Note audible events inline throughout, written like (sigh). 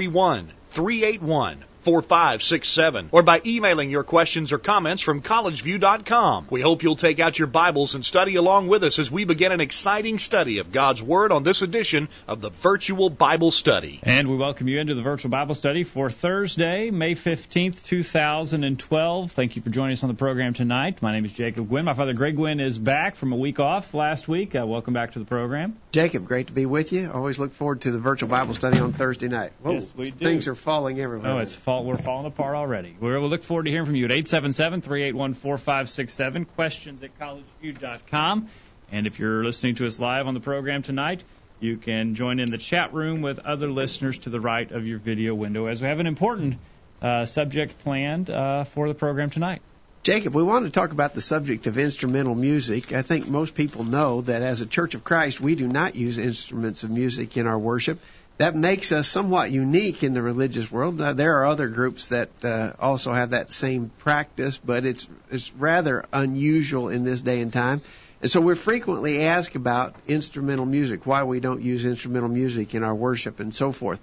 331 381 4567 or by emailing your questions or comments from collegeview.com. We hope you'll take out your Bibles and study along with us as we begin an exciting study of God's Word on this edition of the Virtual Bible Study. And we welcome you into the Virtual Bible Study for Thursday, May 15th, 2012. Thank you for joining us on the program tonight. My name is Jacob Gwynn. My father, Greg Gwynn, is back from a week off last week. Uh, welcome back to the program. Jacob, great to be with you. Always look forward to the Virtual Bible Study on Thursday night. Whoa, yes, we do. Things are falling everywhere. Oh, it's fall, we're falling apart already. We'll look forward to hearing from you at 877-381-4567, questions at collegeview.com. And if you're listening to us live on the program tonight, you can join in the chat room with other listeners to the right of your video window as we have an important uh, subject planned uh, for the program tonight. Jacob, we want to talk about the subject of instrumental music. I think most people know that as a Church of Christ, we do not use instruments of music in our worship that makes us somewhat unique in the religious world. Uh, there are other groups that uh, also have that same practice, but it's it's rather unusual in this day and time. And so we're frequently asked about instrumental music, why we don't use instrumental music in our worship and so forth.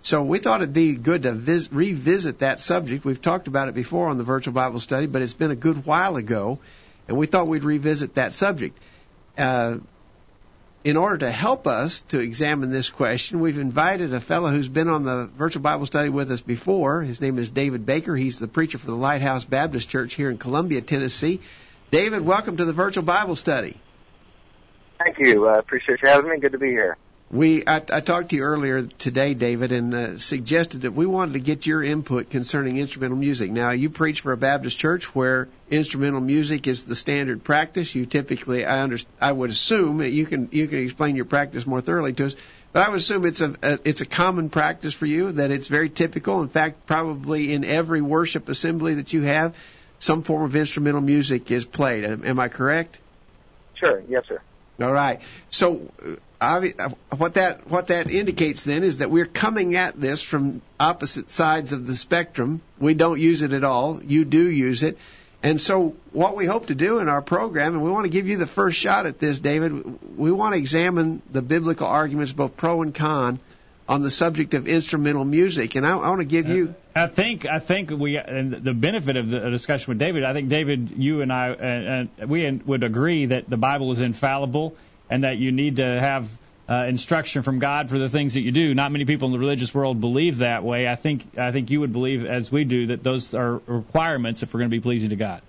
So we thought it'd be good to vis- revisit that subject. We've talked about it before on the virtual Bible study, but it's been a good while ago, and we thought we'd revisit that subject. Uh, in order to help us to examine this question, we've invited a fellow who's been on the virtual Bible study with us before. His name is David Baker. He's the preacher for the Lighthouse Baptist Church here in Columbia, Tennessee. David, welcome to the virtual Bible study. Thank you. I uh, appreciate you having me. Good to be here. We I, I talked to you earlier today, David, and uh, suggested that we wanted to get your input concerning instrumental music. Now, you preach for a Baptist church where instrumental music is the standard practice. You typically, I under, I would assume that you can you can explain your practice more thoroughly to us. But I would assume it's a, a it's a common practice for you that it's very typical. In fact, probably in every worship assembly that you have, some form of instrumental music is played. Am I correct? Sure. Yes, sir. All right. So Uh, what that what that indicates then is that we're coming at this from opposite sides of the spectrum. We don't use it at all. You do use it. And so what we hope to do in our program, and we want to give you the first shot at this, David, we want to examine the biblical arguments, both pro and con, on the subject of instrumental music. And I, I want to give you. I think I think we and the benefit of the discussion with David. I think David, you and I, and we would agree that the Bible is infallible and that you need to have uh, instruction from God for the things that you do. Not many people in the religious world believe that way. I think I think you would believe, as we do, that those are requirements if we're going to be pleasing to God.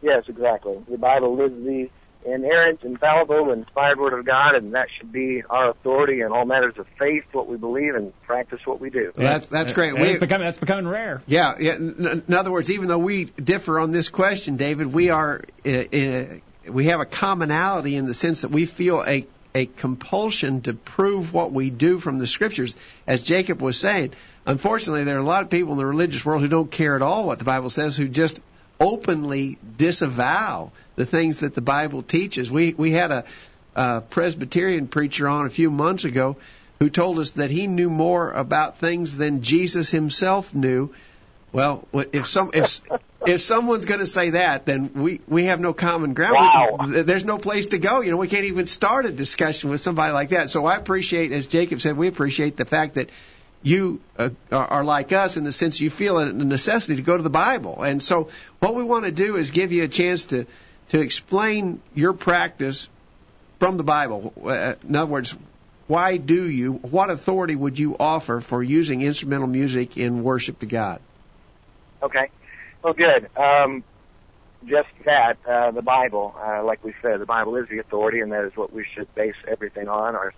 Yes, exactly. The Bible is the inerrant, infallible, inspired Word of God, and that should be our authority in all matters of faith, what we believe, and practice what we do. That's that's great. We, becoming, that's becoming rare. Yeah, yeah. In, in, other words, even though we differ on this question, David, we are uh, uh, we have a commonality in the sense that we feel a a compulsion to prove what we do from the scriptures. As Jacob was saying, unfortunately, there are a lot of people in the religious world who don't care at all what the Bible says, who just openly disavow the things that the Bible teaches. We we had a, a Presbyterian preacher on a few months ago who told us that he knew more about things than Jesus himself knew well, if some if if someone's going to say that, then we we have no common ground. Wow. There's no place to go. You know, we can't even start a discussion with somebody like that. So I appreciate, as Jacob said, we appreciate the fact that you uh, are like us in the sense you feel a necessity to go to the Bible. And so what we want to do is give you a chance to to explain your practice from the Bible. Uh, in other words, why do you? What authority would you offer for using instrumental music in worship to God? Okay. Well, good. Um, just that, uh, the Bible, uh, like we said, the Bible is the authority, and that is what we should base everything on. Our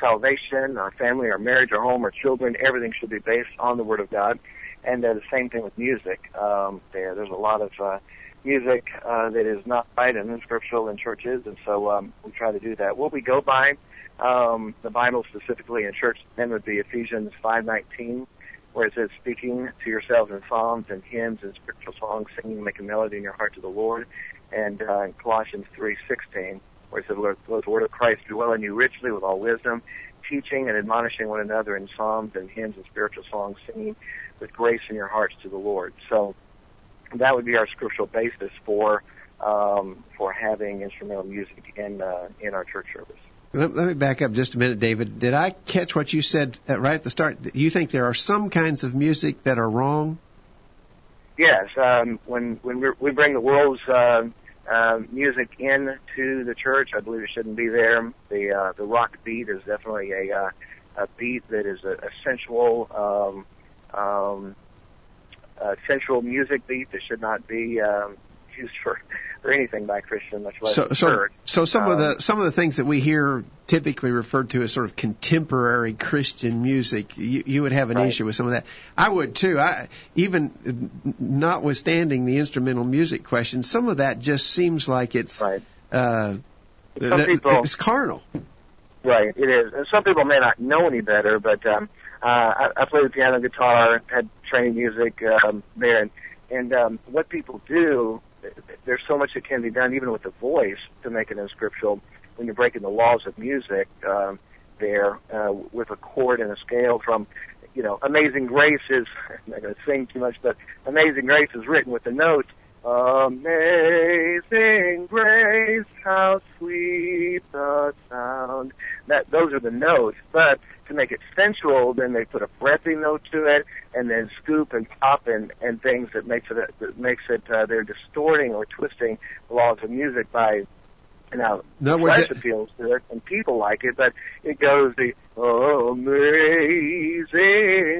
salvation, our family, our marriage, our home, our children, everything should be based on the Word of God. And uh, the same thing with music. Um, there, there's a lot of uh, music uh, that is not right and unscriptural in churches, and so um, we try to do that. What we go by um, the Bible specifically in church then would be Ephesians 5:19, where it says, "Speaking to yourselves in psalms and hymns and spiritual songs, singing, making melody in your heart to the Lord," and uh, Colossians 3:16, where it says, "Let the word of Christ dwell in you richly with all wisdom, teaching and admonishing one another in psalms and hymns and spiritual songs, singing with grace in your hearts to the Lord." So that would be our scriptural basis for um, for having instrumental music in uh, in our church service. Let, let, me back up just a minute, David. Did I catch what you said right at the start? You think there are some kinds of music that are wrong? Yes. Um, when when we bring the world's uh, uh, music into the church, I believe it shouldn't be there. The uh, the rock beat is definitely a uh, a beat that is a, a sensual um, um, sensual music beat that should not be um, used for or anything by Christian, much less so, so. So some um, of the some of the things that we hear typically referred to as sort of contemporary Christian music, you, you would have an right. issue with some of that. I would too. I even notwithstanding the instrumental music question, some of that just seems like it's right. uh, some people, it's carnal. Right, it is. And some people may not know any better, but um, uh, I, I played the piano, guitar, had trained music um, there, and, and um, what people do there's so much that can be done even with the voice to make it inscriptural when you're breaking the laws of music um, there uh, with a chord and a scale from you know Amazing Grace is (laughs) I'm not going to sing too much but Amazing Grace is written with the notes Amazing Grace how sweet the sound that those are the notes but to make it sensual, then they put a breathy note to it, and then scoop and pop and and things that makes it that makes it uh, they're distorting or twisting the laws of music by now no, flesh it, appeals to it and people like it, but it goes the amazing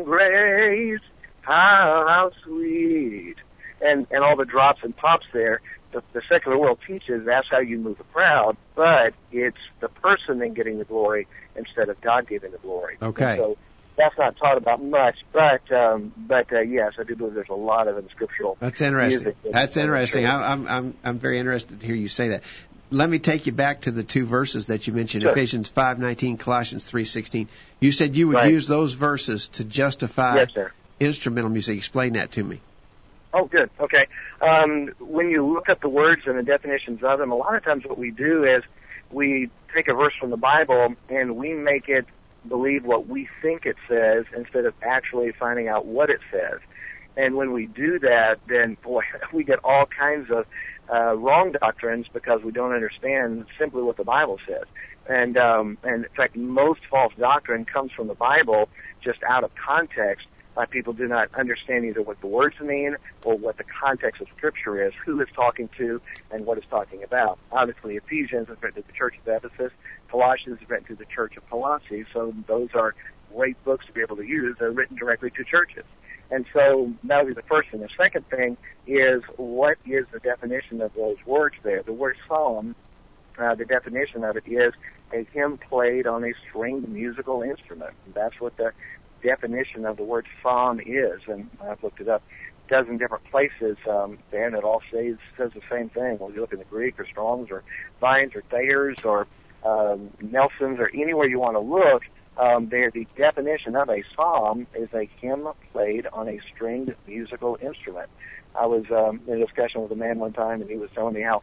grace, how sweet, and and all the drops and pops there the, the secular world teaches that's how you move a crowd, but it's the person then getting the glory instead of God giving the glory. Okay. So that's not taught about much, but um, but uh, yes, I do believe there's a lot of it in scriptural. That's interesting. That's interesting. I'm I'm I'm very interested to hear you say that. Let me take you back to the two verses that you mentioned, sure. Ephesians 5:19, Colossians 3:16. You said you would right. use those verses to justify yes, instrumental music. Explain that to me. Oh, good. Okay. Um, when you look up the words and the definitions of them, a lot of times what we do is we take a verse from the Bible and we make it believe what we think it says instead of actually finding out what it says. And when we do that, then boy, (laughs) we get all kinds of uh, wrong doctrines because we don't understand simply what the Bible says. And um, and in fact, most false doctrine comes from the Bible just out of context uh, people do not understand either what the words mean or what the context of Scripture is, who is talking to, and what it's talking about. Obviously, Ephesians is written to the church of Ephesus. Colossians is written to the church of Colossae. So those are great books to be able to use. They're written directly to churches. And so that would be the first thing. The second thing is what is the definition of those words there? The word psalm, uh, the definition of it is a hymn played on a stringed musical instrument. That's what the definition of the word psalm is, and I've looked it up a dozen different places, um, and it all says says the same thing. Whether you look in the Greek or Strong's or Vines or Thayer's or um, Nelson's or anywhere you want to look, um, there the definition of a psalm is a hymn played on a stringed musical instrument. I was um, in a discussion with a man one time, and he was telling me how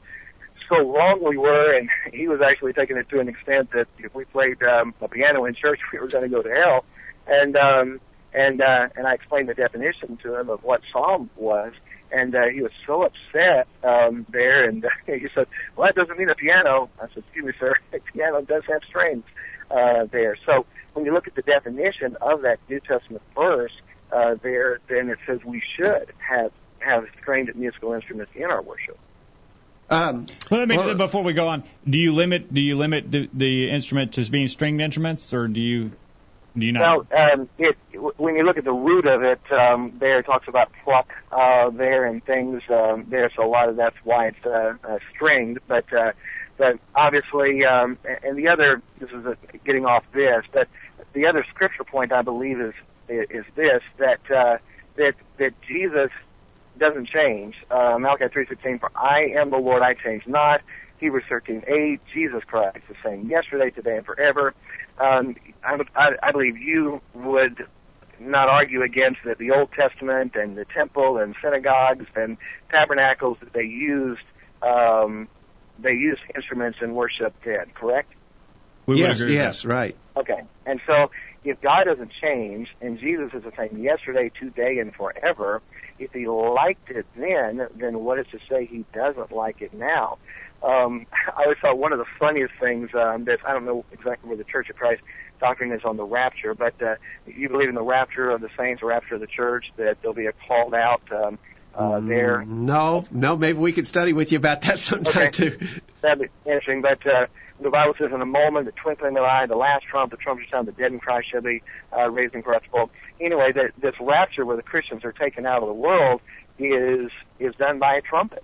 so wrong we were, and he was actually taking it to an extent that if we played um, a piano in church, (laughs) we were going to go to hell and um, and uh, and I explained the definition to him of what psalm was, and uh, he was so upset um, there, and uh, (laughs) he said, "Well, that doesn't mean a piano." I said, "Excuse me, sir, (laughs) a piano does have strings uh, there." So when you look at the definition of that New Testament verse uh, there, then it says we should have have stringed musical instruments in our worship. Um, well, let me, well, before we go on, do you limit do you limit the, the instrument to being stringed instruments, or do you do you know? Well, um, it, when you look at the root of it, um, there talks about pluck uh, there and things um, there, so a lot of that's why it's uh, uh, stringed. But uh, but obviously, um, and the other this is a, getting off this, but the other scripture point I believe is is this that uh, that that Jesus doesn't change. Uh, Malachi three sixteen, for I am the Lord, I change not. Hebrews 13:8, Jesus Christ the same yesterday, today, and forever. Um, I, I, I believe you would not argue against that the Old Testament and the temple and synagogues and tabernacles that they used um, they used instruments in worship then, correct? We yes, agree with yes, right. Okay. And so if God doesn't change and Jesus is the same yesterday, today, and forever, if he liked it then, then what is to say he doesn't like it now? Um, I always thought one of the funniest things um, that I don't know exactly where the Church of Christ doctrine is on the rapture, but uh, you believe in the rapture of the saints, the rapture of the church, that there'll be a called out um, uh, there. No, no, maybe we could study with you about that (laughs) sometime Okay. too. That'd be interesting. But uh, the Bible says, in a moment, the twinkling of an eye, the last trump, the trumpet sound, the dead in Christ shall be uh, raised incorruptible. Anyway, that this rapture where the Christians are taken out of the world is is done by a trumpet.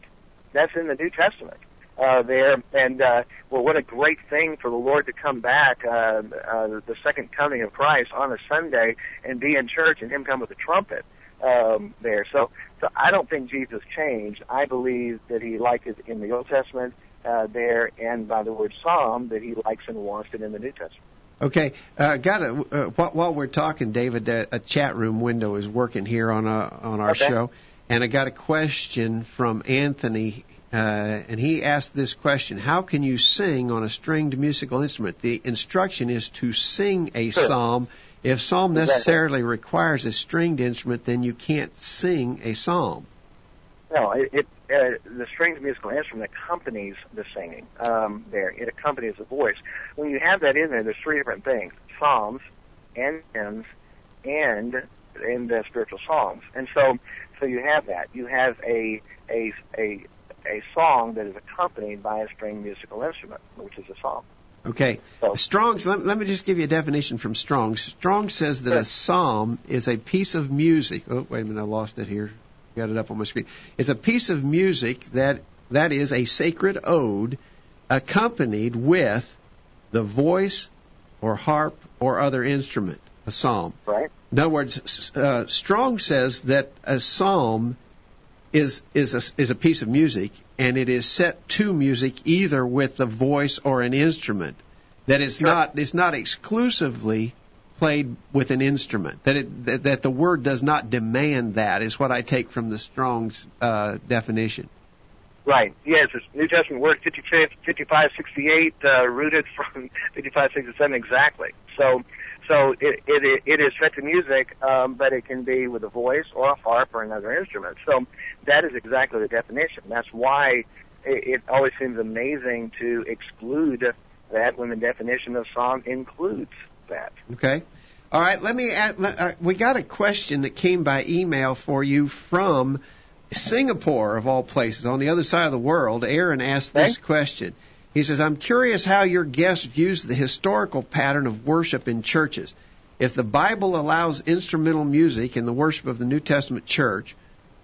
That's in the New Testament. Uh, there and uh, well, what a great thing for the Lord to come back, uh, uh, the second coming of Christ on a Sunday and be in church and Him come with a trumpet um, there. So, so I don't think Jesus changed. I believe that He liked it in the Old Testament uh, there, and by the word Psalm that He likes and wants it in the New Testament. Okay, uh, got a, uh, while, we're talking, David, uh, a chat room window is working here on uh on our Okay. show, and I got a question from Anthony, uh, and he asked this question: How can you sing on a stringed musical instrument? The instruction is to sing a Sure. psalm. If psalm Exactly. necessarily requires a stringed instrument, then you can't sing a psalm. No, it, it uh, the strings musical instrument accompanies the singing um, there. It accompanies the voice. When you have that in there, there's three different things: psalms, and hymns, and and uh, spiritual songs. And so, so you have that. You have a a a a song that is accompanied by a string musical instrument, which is a psalm. Okay. So- Strong's, let, let me just give you a definition from Strong's. Strong says that Sure. a psalm is a piece of music. Oh, wait a minute, I lost it here. Got it up on my screen. It's a piece of music that, that is a sacred ode accompanied with the voice or harp or other instrument, a psalm. Right? In other words, uh, Strong says that a psalm is is a, is a piece of music, and it is set to music either with the voice or an instrument. That it's Sure. not it's not exclusively played with an instrument. That it that, that the word does not demand that is what I take from the Strong's uh, definition. Right. Yes, it's New Testament word 55, 55 68, uh, rooted (laughs) from 5567 exactly. So, so it, it, it is set to music, um, but it can be with a voice or a harp or another instrument. So that is exactly the definition. That's why it, it always seems amazing to exclude that when the definition of song includes that. Okay. All right. Let me. Add, uh, we got a question that came by email for you from Singapore, of all places, on the other side of the world. Aaron asked this question. He says, "I'm curious how your guest views the historical pattern of worship in churches. If the Bible allows instrumental music in the worship of the New Testament church,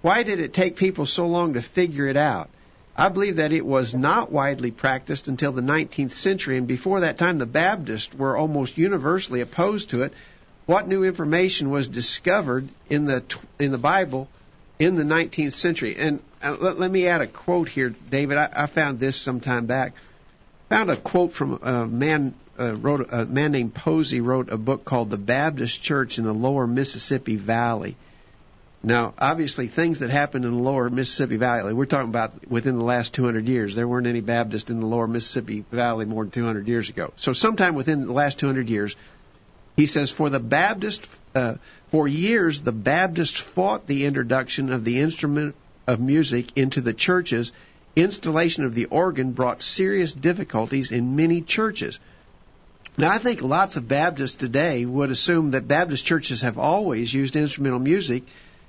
why did it take people so long to figure it out?" I believe that it was not widely practiced until the 19th century, and before that time, the Baptists were almost universally opposed to it. What new information was discovered in the in the Bible in the 19th century? And uh, let, let me add a quote here, David. I, I found this some time back. Found a quote from a man uh, wrote a man named Posey wrote a book called "The Baptist Church in the Lower Mississippi Valley." Now, obviously, things that happened in the lower Mississippi Valley, we're talking about within the last 200 years. There weren't any Baptists in the lower Mississippi Valley more than 200 years ago. So, sometime within the last 200 years, he says, for the Baptist, uh, for years, the Baptists fought the introduction of the instrument of music into the churches. Installation of the organ brought serious difficulties in many churches. Now, I think lots of Baptists today would assume that Baptist churches have always used instrumental music,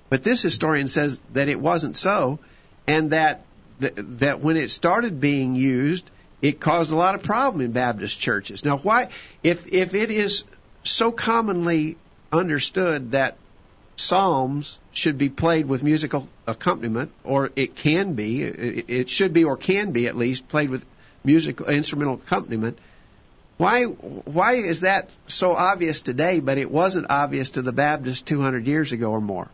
but this historian says that it wasn't so, and that that when it started being used, it caused a lot of problem in Baptist churches. Now, why, if if it is so commonly understood that psalms should be played with musical accompaniment, or it can be, it should be, or can be at least played with musical instrumental accompaniment. Why why is that so obvious today, but it wasn't obvious to the Baptists 200 years ago or more?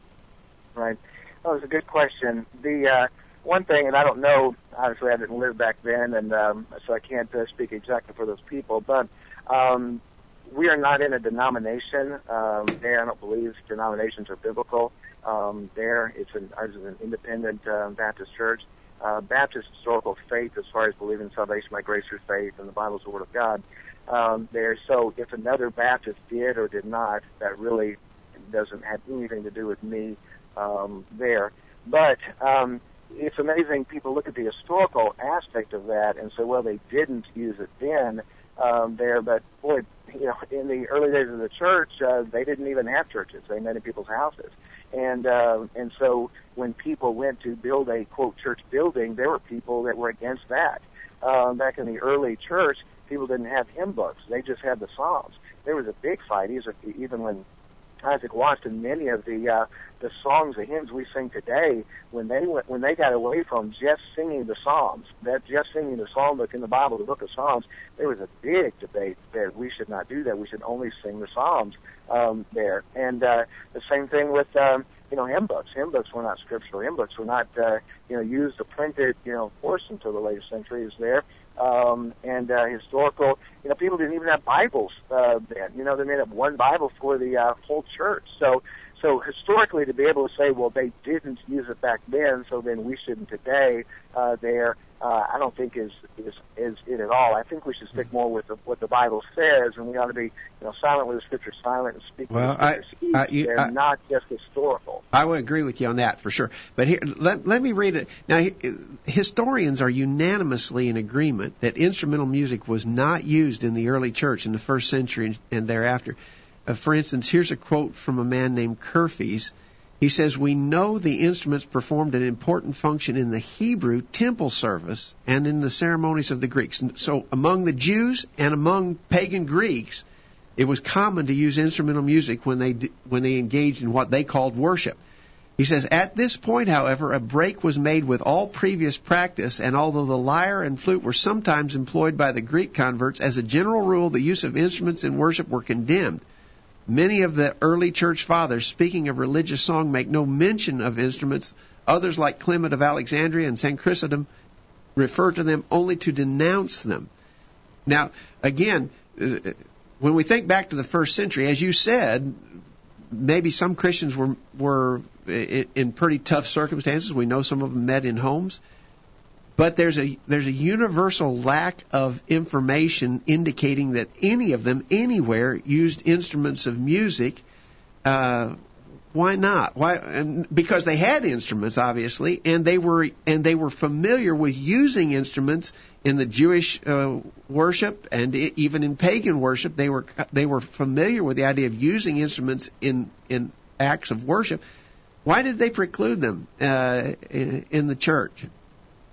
Right. That was a good question. The uh, one thing, and I don't know. Obviously, I didn't live back then, and um, so I can't uh, speak exactly for those people. But um, we are not in a denomination. Um, I don't believe denominations are biblical. Um, there, it's an, is an independent uh, Baptist church. Uh, Baptist historical faith, as far as believing in salvation by grace through faith and the Bible's the Word of God. Um, there, so if another Baptist did or did not, that really doesn't have anything to do with me um, there. But um, it's amazing. People look at the historical aspect of that and say, well, they didn't use it then um, there, but boy, you know, in the early days of the church, uh, they didn't even have churches. They met in people's houses. And uh, and so when people went to build a quote church building, there were people that were against that. Um, back in the early church, people didn't have hymn books; they just had the Psalms. There was a big fight, even when Isaac Watts and many of the uh, the songs, the hymns we sing today, when they went, when they got away from just singing the Psalms, that just singing the Psalm book in the Bible, the Book of Psalms, there was a big debate that we should not do that. We should only sing the Psalms um, there. And uh, the same thing with um, you know hymn books. Hymn books were not scriptural. Hymn books were not uh, you know used or printed you know of course until the later centuries there um, and uh, historical. You know, people didn't even have Bibles uh, then. You know, they made up one Bible for the uh, whole church. So, so historically, to be able to say, well, they didn't use it back then, so then we shouldn't today, uh, there, uh, I don't think is, is is it at all. I think we should stick more with the, what the Bible says, and we ought to be, you know, silent with the Scripture, silent and speak well, with the I, you, They're I, not just historical. I would agree with you on that for sure. But here, let, let me read it. Now, historians are unanimously in agreement that instrumental music was not used in the early church in the first century and thereafter. Uh, for instance, here's a quote from a man named Kurfees. He says, We know the instruments performed an important function in the Hebrew temple service and in the ceremonies of the Greeks. So, among the Jews and among pagan Greeks, it was common to use instrumental music when they, when they engaged in what they called worship. He says, At this point, however, a break was made with all previous practice, and although the lyre and flute were sometimes employed by the Greek converts, as a general rule, the use of instruments in worship were condemned. Many of the early church fathers, speaking of religious song, make no mention of instruments. Others, like Clement of Alexandria and St. Chrysostom, refer to them only to denounce them. Now, again, uh, when we think back to the first century, as you said, maybe some Christians were were in pretty tough circumstances. We know some of them met in homes but there's a there's a universal lack of information indicating that any of them anywhere used instruments of music. Uh, why not? Why? And because they had instruments, obviously, and they were and they were familiar with using instruments in the Jewish uh, worship and even in pagan worship. They were they were familiar with the idea of using instruments in in acts of worship. Why did they preclude them uh, in, in the church?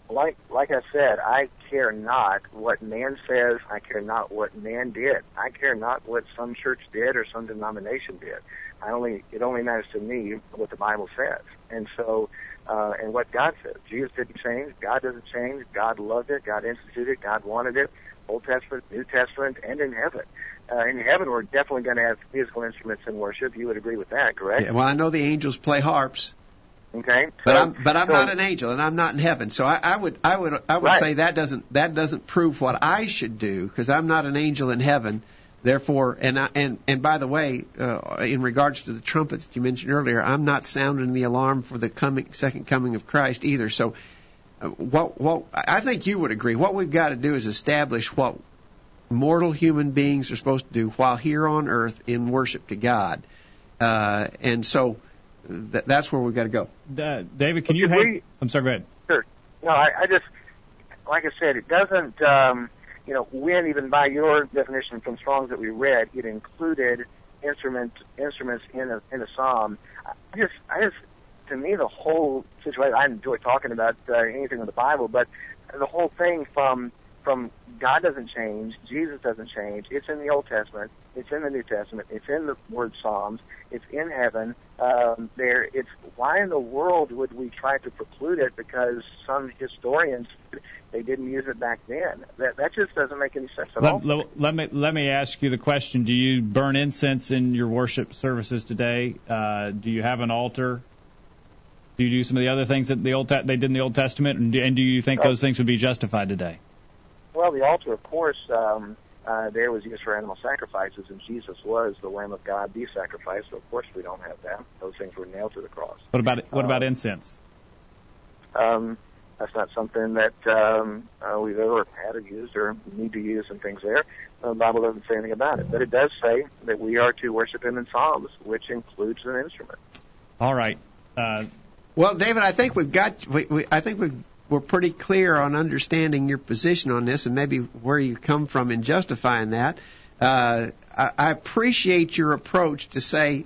Like like I said, I care not what man says. I care not what man did. I care not what some church did or some denomination did. I only it only matters to me what the Bible says, and so uh, and what God says. Jesus didn't change. God doesn't change. God loved it. God instituted it. God wanted it. Old Testament, New Testament, and in heaven. Uh, in heaven, we're definitely going to have musical instruments in worship. You would agree with that, correct? Yeah, well, I know the angels play harps. Okay. But so, I'm but I'm so, not an angel and I'm not in heaven. So I, I would I would I would right. say that doesn't that doesn't prove what I should do because I'm not an angel in heaven. Therefore, and I, and and by the way, uh, in regards to the trumpet that you mentioned earlier, I'm not sounding the alarm for the coming second coming of Christ either. So, uh, what what I think you would agree. What we've got to do is establish what mortal human beings are supposed to do while here on earth in worship to God. Uh, and so th- that's where we've got to go. Uh, David, can you? Hang- I'm sorry. Go ahead. Sure. No, I, I just like I said, it doesn't. Um, you know, when even by your definition from Strong's that we read, it included instrument instruments in a in a psalm. I just, I just, to me, the whole situation. I enjoy talking about uh, anything in the Bible, but the whole thing from from God doesn't change, Jesus doesn't change. It's in the Old Testament, it's in the New Testament, it's in the word Psalms, it's in heaven. Um, there, it's why in the world would we try to preclude it? Because some historians they didn't use it back then. That that just doesn't make any sense at let, all. Let, let me let me ask you the question: Do you burn incense in your worship services today? Uh, do you have an altar? Do you do some of the other things that the old te- they did in the Old Testament, and do, and do you think those things would be justified today? Well, the altar, of course, um, uh, there was used for animal sacrifices, and Jesus was the Lamb of God, the sacrifice. So of course we don't have that. Those things were nailed to the cross. What about what about Um, incense? Um, that's not something that um, uh, we've ever had or used or need to use and things there. The Bible doesn't say anything about it, but it does say that we are to worship Him in psalms, which includes an instrument. All right. Uh, Well, David, I think we've got. We, we, I think we've, we're pretty clear on understanding your position on this, and maybe where you come from in justifying that. Uh, I, I appreciate your approach to say,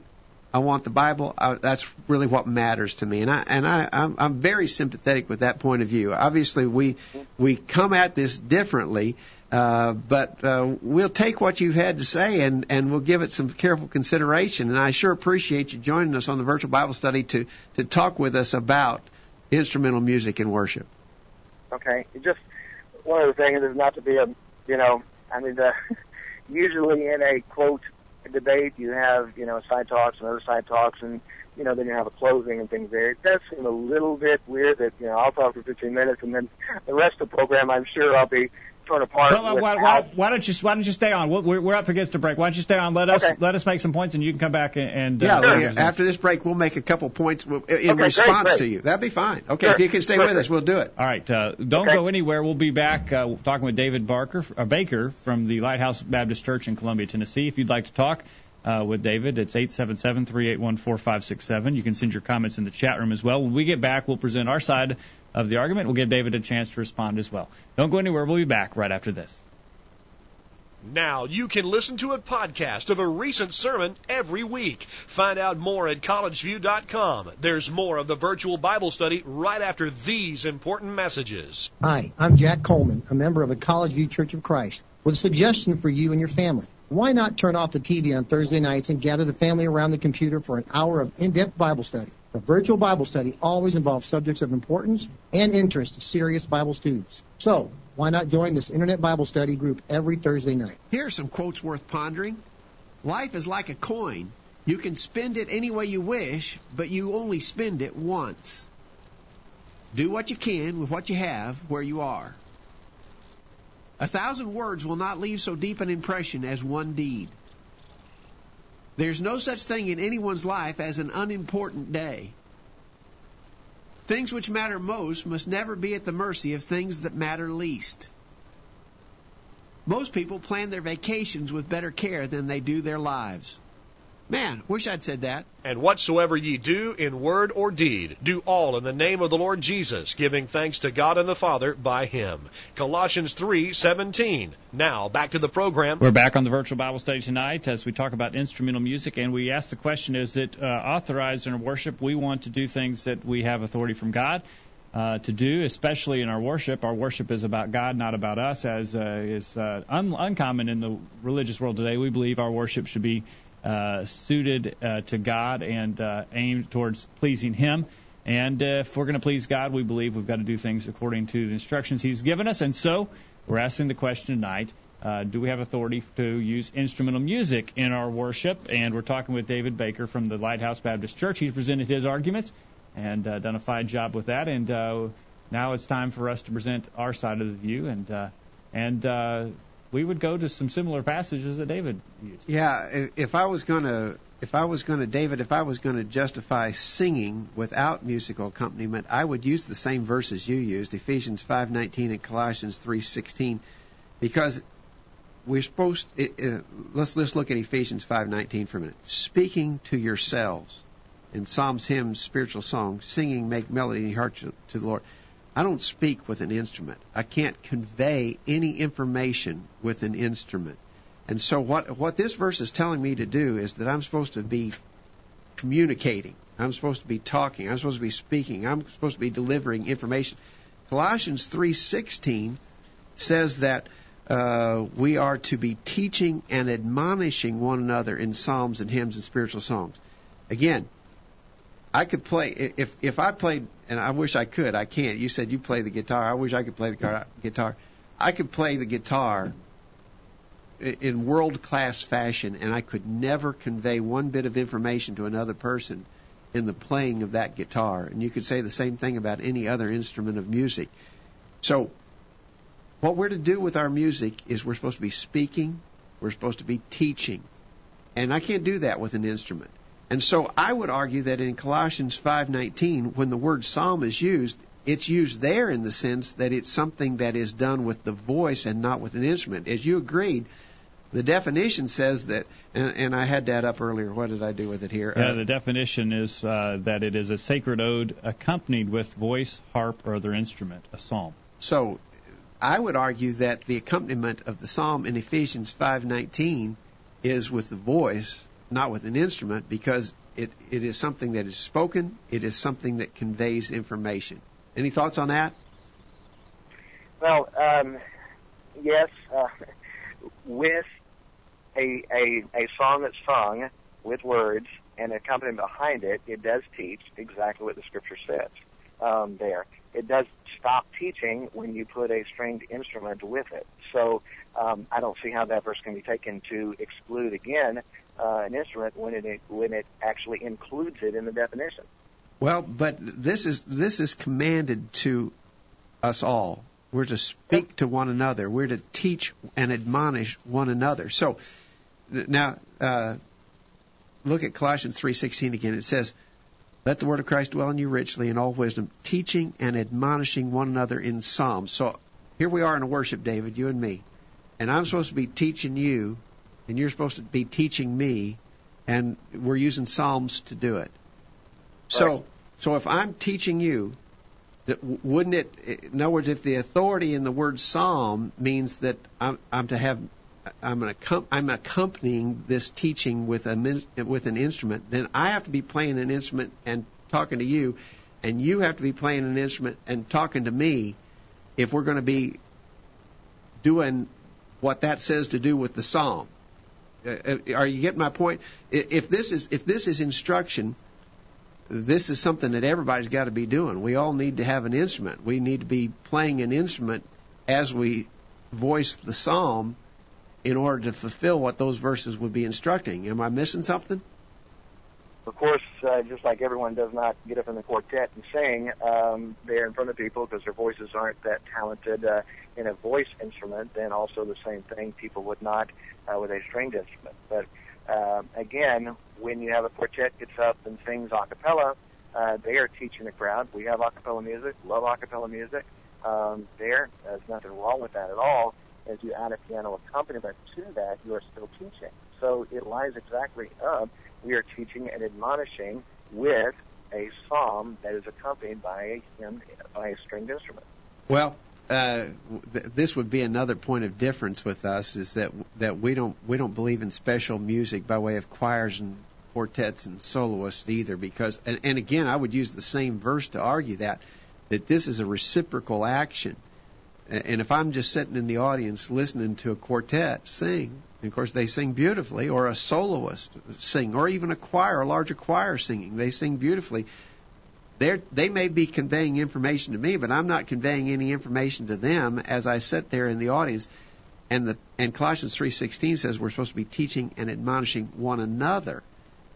"I want the Bible." I, that's really what matters to me, and I and I I'm, I'm very sympathetic with that point of view. Obviously, we we come at this differently. Uh, but uh, we'll take what you've had to say and, and we'll give it some careful consideration. And I sure appreciate you joining us on the virtual Bible study to, to talk with us about instrumental music in worship. Okay, just one of the things is not to be a, you know, I mean, the, (laughs) usually in a quote debate you have, you know, side talks and other side talks, and you know, then you have a closing and things there. It does seem a little bit weird that you know I'll talk for 15 minutes and then the rest of the program I'm sure I'll be torn apart. well, why, why, why don't you why don't you stay on? We're, we're up against a break. Why don't you stay on? Let us Okay. let us make some points, and you can come back and, and Yeah, uh, well, represent. after this break, we'll make a couple points in Okay, response great. to you. That'd be fine. Okay, Sure. if you can stay with us, we'll do it. All right, uh, don't Okay. go anywhere. We'll be back uh, talking with David Barker, uh, Baker from the Lighthouse Baptist Church in Columbia, Tennessee. If you'd like to talk uh, with David, it's 877-381-4567. You can send your comments in the chat room as well. When we get back, we'll present our side of the argument. We'll give David a chance to respond as well. Don't go anywhere. We'll be back right after this. Now you can listen to a podcast of a recent sermon every week. Find out more at collegeview.com. There's more of the virtual Bible study right after these important messages. Hi, I'm Jack Coleman, a member of the College View Church of Christ, with a suggestion for you and your family. Why not turn off the TV on Thursday nights and gather the family around the computer for an hour of in-depth Bible study? The virtual Bible study always involves subjects of importance and interest to serious Bible students. So, why not join this Internet Bible study group every Thursday night? Here are some quotes worth pondering. Life is like a coin. You can spend it any way you wish, but you only spend it once. Do what you can with what you have where you are. A thousand words will not leave so deep an impression as one deed. There's no such thing in anyone's life as an unimportant day. Things which matter most must never be at the mercy of things that matter least. Most people plan their vacations with better care than they do their lives. Man, wish I'd said that. And whatsoever ye do in word or deed, do all in the name of the Lord Jesus, giving thanks to God and the Father by him. Colossians 3:17. Now, back to the program. We're back on the virtual Bible study tonight as we talk about instrumental music, and we ask the question: Is it uh, authorized in our worship? We want to do things that we have authority from God uh, to do, especially in our worship. Our worship is about God, not about us, as uh, is uh, un- uncommon in the religious world today. We believe our worship should be uh, suited uh, to God and uh, aimed towards pleasing Him. And uh, if we're going to please God, we believe we've got to do things according to the instructions He's given us. And so we're asking the question tonight uh, do we have authority to use instrumental music in our worship? And we're talking with David Baker from the Lighthouse Baptist Church. He's presented his arguments and uh, done a fine job with that. And uh, now it's time for us to present our side of the view. And uh, and uh, we would go to some similar passages that David used. Yeah, if, I was going to, if I was going to, David, if I was going to justify singing without musical accompaniment, I would use the same verses you used, Ephesians 5:19 and Colossians 3:16, because we're supposed. Let's let's look at Ephesians 5:19 for a minute. Speaking to yourselves in psalms, hymns, spiritual songs, singing, make melody in your heart to the Lord. I don't speak with an instrument. I can't convey any information with an instrument. And so what what this verse is telling me to do is that I'm supposed to be communicating. I'm supposed to be talking. I'm supposed to be speaking. I'm supposed to be delivering information. Colossians 3:16 says that uh, we are to be teaching and admonishing one another in psalms and hymns and spiritual songs. Again, I could play if if I played, and I wish I could. I can't. You said you play the guitar. I wish I could play the guitar. I could play the guitar in world class fashion, and I could never convey one bit of information to another person in the playing of that guitar. And you could say the same thing about any other instrument of music. So, what we're to do with our music is we're supposed to be speaking, we're supposed to be teaching. And I can't do that with an instrument. And so I would argue that in Colossians 5:19 when the word psalm is used, it's used there in the sense that it's something that is done with the voice and not with an instrument. As you agreed, the definition says that, and, and I had that up earlier. What did I do with it here? Yeah, uh, the definition is uh, that it is a sacred ode accompanied with voice, harp, or other instrument, a psalm. So, I would argue that the accompaniment of the psalm in Ephesians 5:19 is with the voice, not with an instrument, because it, it is something that is spoken. It is something that conveys information. Any thoughts on that? Well, um, yes. Uh, with a, a, a song that's sung with words and accompaniment behind it, it does teach exactly what the scripture says um, there. It does stop teaching when you put a stringed instrument with it. So um, I don't see how that verse can be taken to exclude again uh, an instrument when it when it actually includes it in the definition. Well, but this is this is commanded to us all. We're to speak to one another. We're to teach and admonish one another. So now, uh, look at Colossians 3:16 again. It says, "Let the word of Christ dwell in you richly in all wisdom, teaching and admonishing one another in psalms." So here we are in a worship, David, you and me, and I'm supposed to be teaching you, and you're supposed to be teaching me, and we're using psalms to do it. So, right. so if I'm teaching you, wouldn't it? In other words, if the authority in the word psalm means that I'm, I'm to have, I'm, an, I'm accompanying this teaching with a with an instrument, then I have to be playing an instrument and talking to you, and you have to be playing an instrument and talking to me, if we're going to be doing what that says to do with the psalm. Uh, are you getting my point? If this is if this is instruction this is something that everybody's got to be doing. We all need to have an instrument. We need to be playing an instrument as we voice the psalm in order to fulfill what those verses would be instructing. Am I missing something? Of course, uh, just like everyone does not get up in the quartet and sing um, there in front of people because their voices aren't that talented uh, in a voice instrument, then also the same thing people would not uh, with a stringed instrument. But uh, again, when you have a quartet gets up and sings a cappella, uh, they are teaching the crowd. We have a cappella music, love a cappella music. Um, there, there's nothing wrong with that at all. As you add a piano accompaniment to that, you are still teaching. So it lines exactly up. We are teaching and admonishing with a psalm that is accompanied by a hymn, by a stringed instrument. Well, uh, th- this would be another point of difference with us is that that we don't we don't believe in special music by way of choirs and quartets and soloists either because and, and again I would use the same verse to argue that that this is a reciprocal action. And if I'm just sitting in the audience listening to a quartet sing of course they sing beautifully or a soloist sing or even a choir a larger choir singing they sing beautifully they they may be conveying information to me, but I'm not conveying any information to them as I sit there in the audience. And the and Colossians 3:16 says we're supposed to be teaching and admonishing one another.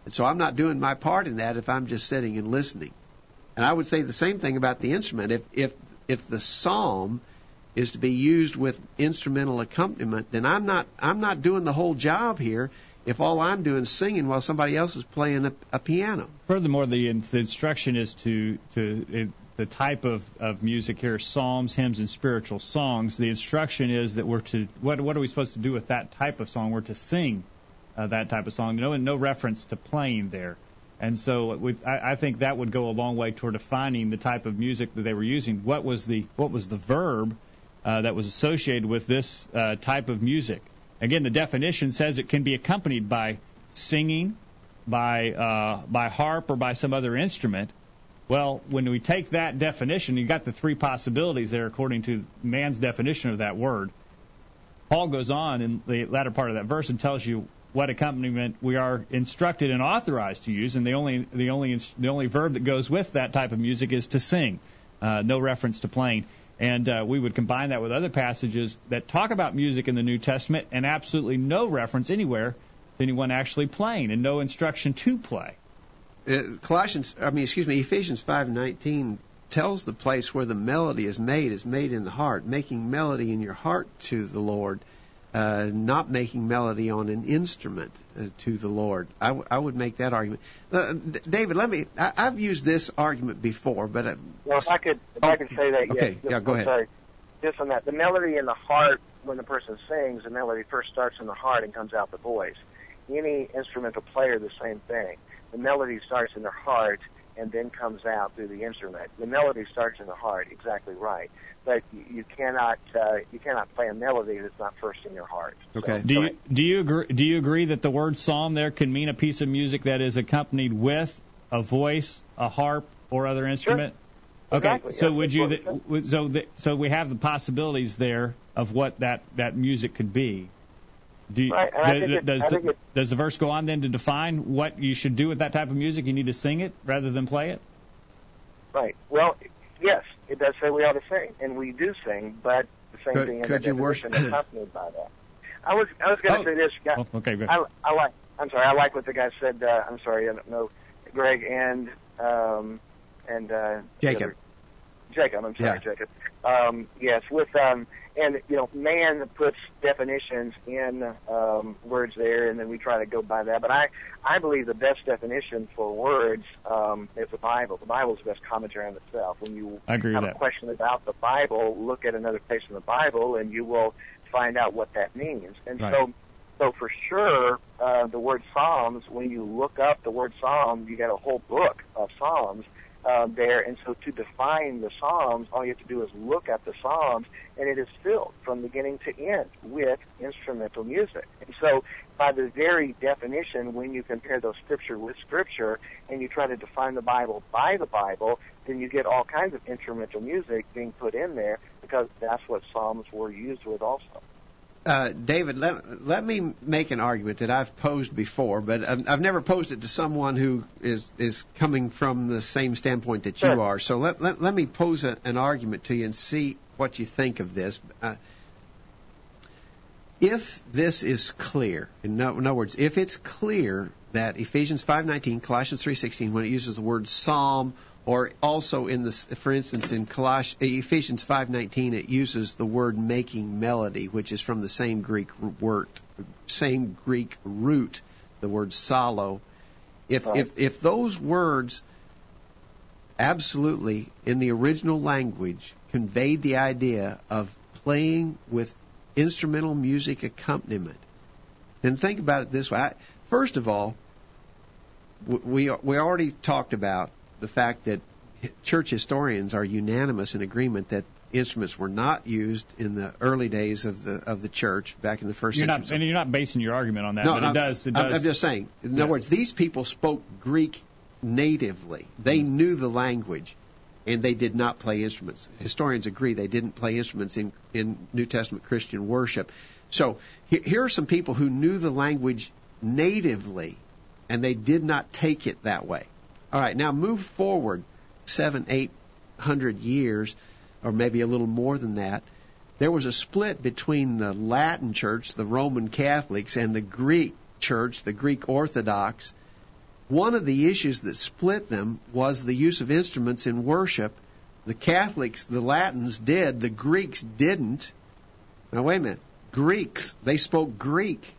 And so I'm not doing my part in that if I'm just sitting and listening. And I would say the same thing about the instrument. If if if the psalm is to be used with instrumental accompaniment, then I'm not I'm not doing the whole job here if all I'm doing is singing while somebody else is playing a, a piano. Furthermore, the, the instruction is to to it, the type of, of music here, psalms, hymns, and spiritual songs. The instruction is that we're to what what are we supposed to do with that type of song? We're to sing uh, that type of song. No, no reference to playing there. And so with, I, I think that would go a long way toward defining the type of music that they were using. What was the what was the verb uh, that was associated with this uh, type of music? Again, the definition says it can be accompanied by singing, by uh, by harp, or by some other instrument. Well, when we take that definition, you've got the three possibilities there according to man's definition of that word. Paul goes on in the latter part of that verse and tells you what accompaniment we are instructed and authorized to use, and the only the only the only verb that goes with that type of music is to sing, uh, no reference to playing. And uh, we would combine that with other passages that talk about music in the New Testament and absolutely no reference anywhere to anyone actually playing and no instruction to play. uh, Colossians, I mean, excuse me, Ephesians 5:19 tells the place where the melody is made is made in the heart, making melody in your heart to the Lord, uh, not making melody on an instrument uh, to the Lord. I, w- I would make that argument. Uh, D- David, let me. I, I've used this argument before, but uh, Well, if I could, if I could say that, Okay, yes. yeah, go I'm ahead. Sorry. Just on that, the melody in the heart, when the person sings, the melody first starts in the heart and comes out the voice. Any instrumental player, the same thing. The melody starts in their heart and then comes out through the instrument. The melody starts in the heart, exactly right. But you, you cannot, uh, you cannot play a melody that's not first in your heart. So- Okay. Do so you do you agree do you agree that the word psalm there can mean a piece of music that is accompanied with a voice, a harp, or other instrument? Okay, Exactly, so yeah, would you that's th- so the, so we have the possibilities there of what that that music could be. Do you, Right, and I does, think it- does I the, think it- does the verse go on then to define what you should do with that type of music? You need to sing it rather than play it. Right. Well, yes, it does say we ought to sing, and we do sing, but the same Could- thing in could the you worship- accompanied by that. I was I was going to Oh. say this. Guy, Oh, okay, good. I, I like. I'm sorry. I like what the guy said. Uh, I'm sorry. I don't know, Greg and um, and uh, the Jacob. other- Jacob. I'm sorry, Yeah. Jacob. Um, yes, with um, and you know, man puts definitions in um, words there, and then we try to go by that. But I I believe the best definition for words um, is the Bible. The Bible is the best commentary on itself. When you I agree have with a that. question question about the Bible, look at another place in the Bible, and you will find out what that means. And Right. so, so for sure, uh, the word Psalms. When you look up the word Psalm, you get a whole book of Psalms uh, there. And so, to define the Psalms, all you have to do is look at the Psalms, and it is filled from beginning to end with instrumental music. And so, by the very definition, when you compare those scripture with scripture, and you try to define the Bible by the Bible, then you get all kinds of instrumental music being put in there because that's what Psalms were used with also. Uh, David, let, let me make an argument that I've posed before, but I've, I've never posed it to someone who is, is coming from the same standpoint that you Sure. are. So let, let, let me pose a, an argument to you and see what you think of this. Uh, if this is clear, in, no, in other words, if it's clear that Ephesians 5:19, Colossians 3:16, when it uses the word psalm, or also in this, for instance, in Coloss- Ephesians 5:19, it uses the word making melody, which is from the same Greek word, same Greek root, the word psallo. If Right. if if those words absolutely in the original language conveyed the idea of playing with instrumental music accompaniment. Then think about it this way. I, first of all, we we already talked about the fact that church historians are unanimous in agreement that instruments were not used in the early days of the of the church back in the 1st You're century. not and you're not basing your argument on that, No, it does. It I'm- does. I'm just saying. In Yeah. other words, these people spoke Greek natively. They Mm-hmm. knew the language, and they did not play instruments. Historians agree they didn't play instruments in, in New Testament Christian worship. So he- here are some people who knew the language natively, and they did not take it that way. All right, now move forward seven, eight hundred years, or maybe a little more than that. There was a split between the Latin Church, the Roman Catholics, and the Greek Church, the Greek Orthodox. One of the issues that split them was the use of instruments in worship. The Catholics, the Latins did, the Greeks didn't. Now, wait a minute. Greeks, they spoke Greek,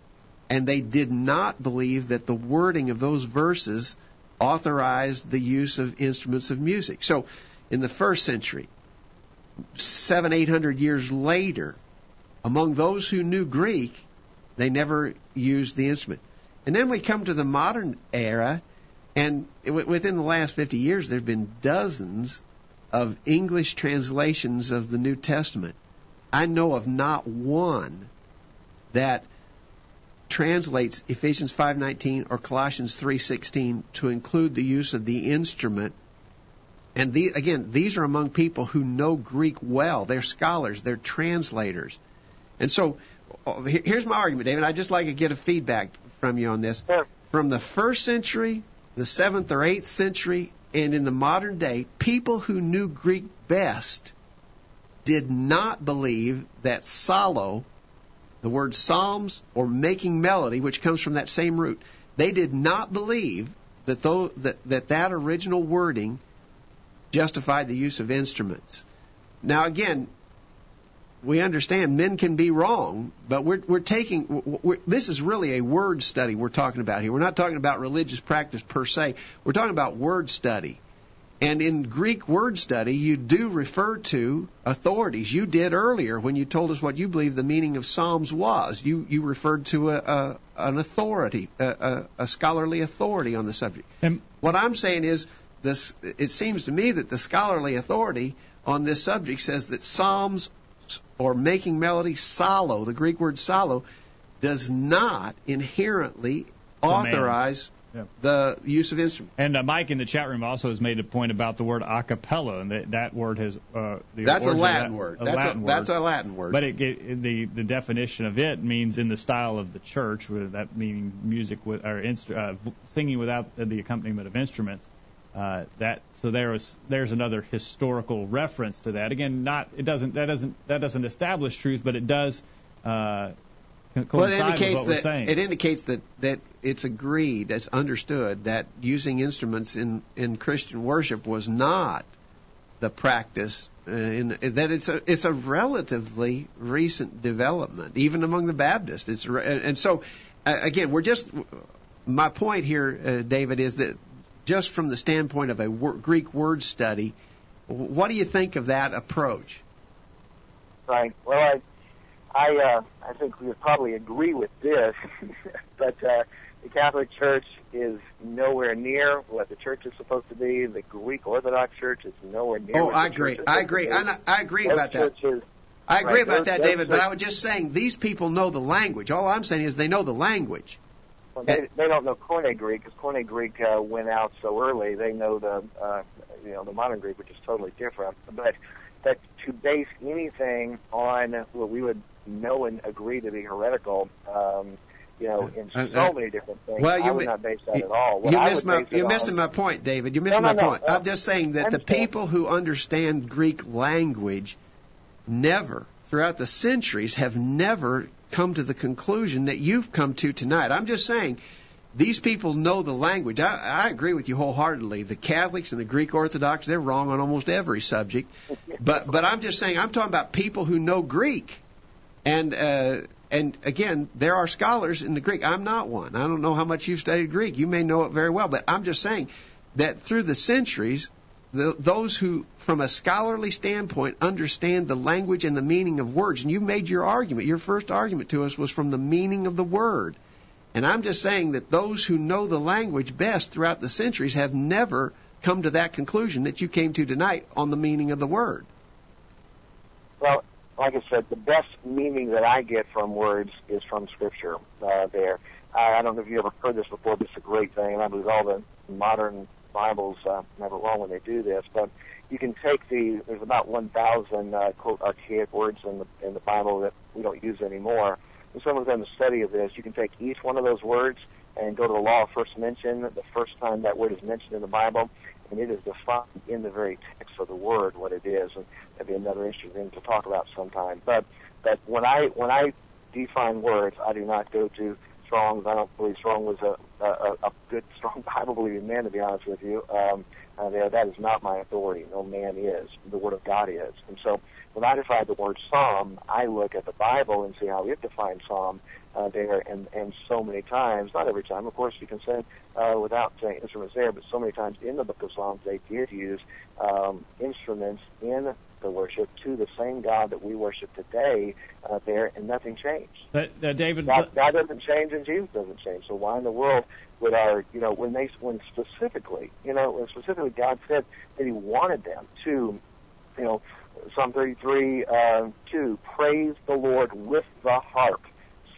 and they did not believe that the wording of those verses authorized the use of instruments of music. So, in the first century, seven, eight hundred years later, among those who knew Greek, they never used the instrument. And then we come to the modern era, and within the last 50 years, there have been dozens of English translations of the New Testament. I know of not one that translates Ephesians 5:19 or Colossians 3:16 to include the use of the instrument. And the, again, these are among people who know Greek well. They're scholars. They're translators. And so, uh, here's my argument, David. I'd just like to get a feedback from you on this. Sure. From the first century, the seventh or eighth century, and in the modern day, people who knew Greek best did not believe that psallo, the word psalms or making melody, which comes from that same root, they did not believe that, though, that that that original wording justified the use of instruments. Now, again, we understand men can be wrong, but we're we're taking we're, this is really a word study we're talking about here. We're not talking about religious practice per se. We're talking about word study. And in Greek word study, you do refer to authorities. You did earlier when you told us what you believe the meaning of Psalms was. You you referred to a, a an authority, a, a, a scholarly authority on the subject. And What I'm saying is, this. It seems to me that the scholarly authority on this subject says that Psalms or making melody psallo, the Greek word psallo, does not inherently authorize Yeah. the use of instruments. And uh, Mike in the chat room also has made a point about the word a cappella, and that, that word has uh, the That's a Latin that- word. A That's Latin a word. that's a Latin word. But it, it, the the definition of it means in the style of the church, with that meaning music with or instru- uh, singing without the accompaniment of instruments. Uh, that so there was there's another historical reference to that. Again, not it doesn't that doesn't that doesn't establish truth, but it does uh, well, it coincide with indicates what we're that saying. it indicates that that it's agreed, it's understood that using instruments in in Christian worship was not the practice. Uh, in, that it's a it's a relatively recent development, even among the Baptists. It's re- and and so uh, again, we're just my point here, uh, David, is that just from the standpoint of a wor- Greek word study, what do you think of that approach? Right. Well, I, I, uh, I think we would probably agree with this, (laughs) but uh, the Catholic Church is nowhere near what the church is supposed to be. The Greek Orthodox Church is nowhere near. Oh, what I agree. is I agree. to be. I, I agree Those about that. I agree Right, about those- that, those David, but I was just saying these people know the language. All I'm saying is they know the language. Well, they, they don't know Koine Greek because Koine Greek uh, went out so early. They know the uh, you know the modern Greek, which is totally different. But but to base anything on what we would know and agree to be heretical, um, you know, in Uh, so uh, many different things, well, you, I would not base that you, at all. What you missed my, you're missing my point, David. You're missing No, my no, no. point. I'm just saying that the people who understand Greek language never, throughout the centuries, have never come to the conclusion that you've come to tonight. I'm just saying these people know the language. I, I agree with you wholeheartedly. The Catholics and the Greek Orthodox, they're wrong on almost every subject. But but I'm just saying I'm talking about people who know Greek. And uh, and again, there are scholars in the Greek. I'm not one. I don't know how much you've studied Greek. You may know it very well, but I'm just saying that through the centuries, the, those who, from a scholarly standpoint, understand the language and the meaning of words, and you made your argument. Your first argument to us was from the meaning of the word. And I'm just saying that those who know the language best throughout the centuries have never come to that conclusion that you came to tonight on the meaning of the word. Well, like I said, the best meaning that I get from words is from Scripture. Uh, there, I, I don't know if you ever heard this before, but it's a great thing, and I believe all the modern Bibles uh, never wrong when they do this. But you can take the there's about 1,000 uh, quote archaic words in the in the Bible that we don't use anymore. And someone's done a study of this. You can take each one of those words and go to the law of first mention, the first time that word is mentioned in the Bible, and it is defined in the very text of the word what it is. And that'd be another interesting thing to talk about sometime. But but when I when I define words, I do not go to Strong's. I don't believe Strong was a a, a good strong (laughs) Bible believing man. To be honest with you, um, uh, that is not my authority. No man is. The Word of God is. And so when I define the word Psalm, I look at the Bible and see how it defines Psalm uh, there. And and so many times, not every time, of course, you can say uh, without saying instruments there, but so many times in the Book of Psalms they did use um, instruments in the worship to the same God that we worship today uh, there, and nothing changed. Uh, uh, David, God, God doesn't change and Jesus doesn't change. So why in the world would our, you know, when they, when specifically, you know, when specifically God said that He wanted them to, you know, Psalm 33, uh, 2, praise the Lord with the harp,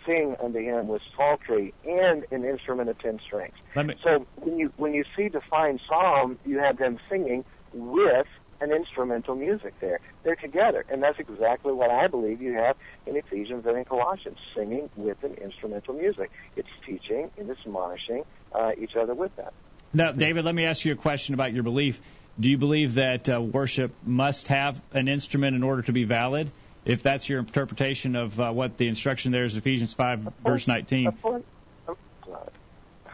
sing unto Him with psaltery and an instrument of ten strings. me, So when you when you see defined psalm, you have them singing with an instrumental music there. They're together, and that's exactly what I believe you have in Ephesians and in Colossians, singing with an instrumental music. It's teaching and it's admonishing uh, each other with that. Now, David, let me ask you a question about your belief. Do you believe that uh, worship must have an instrument in order to be valid? If that's your interpretation of uh, what the instruction there is, Ephesians 5, verse 19. Of course, of course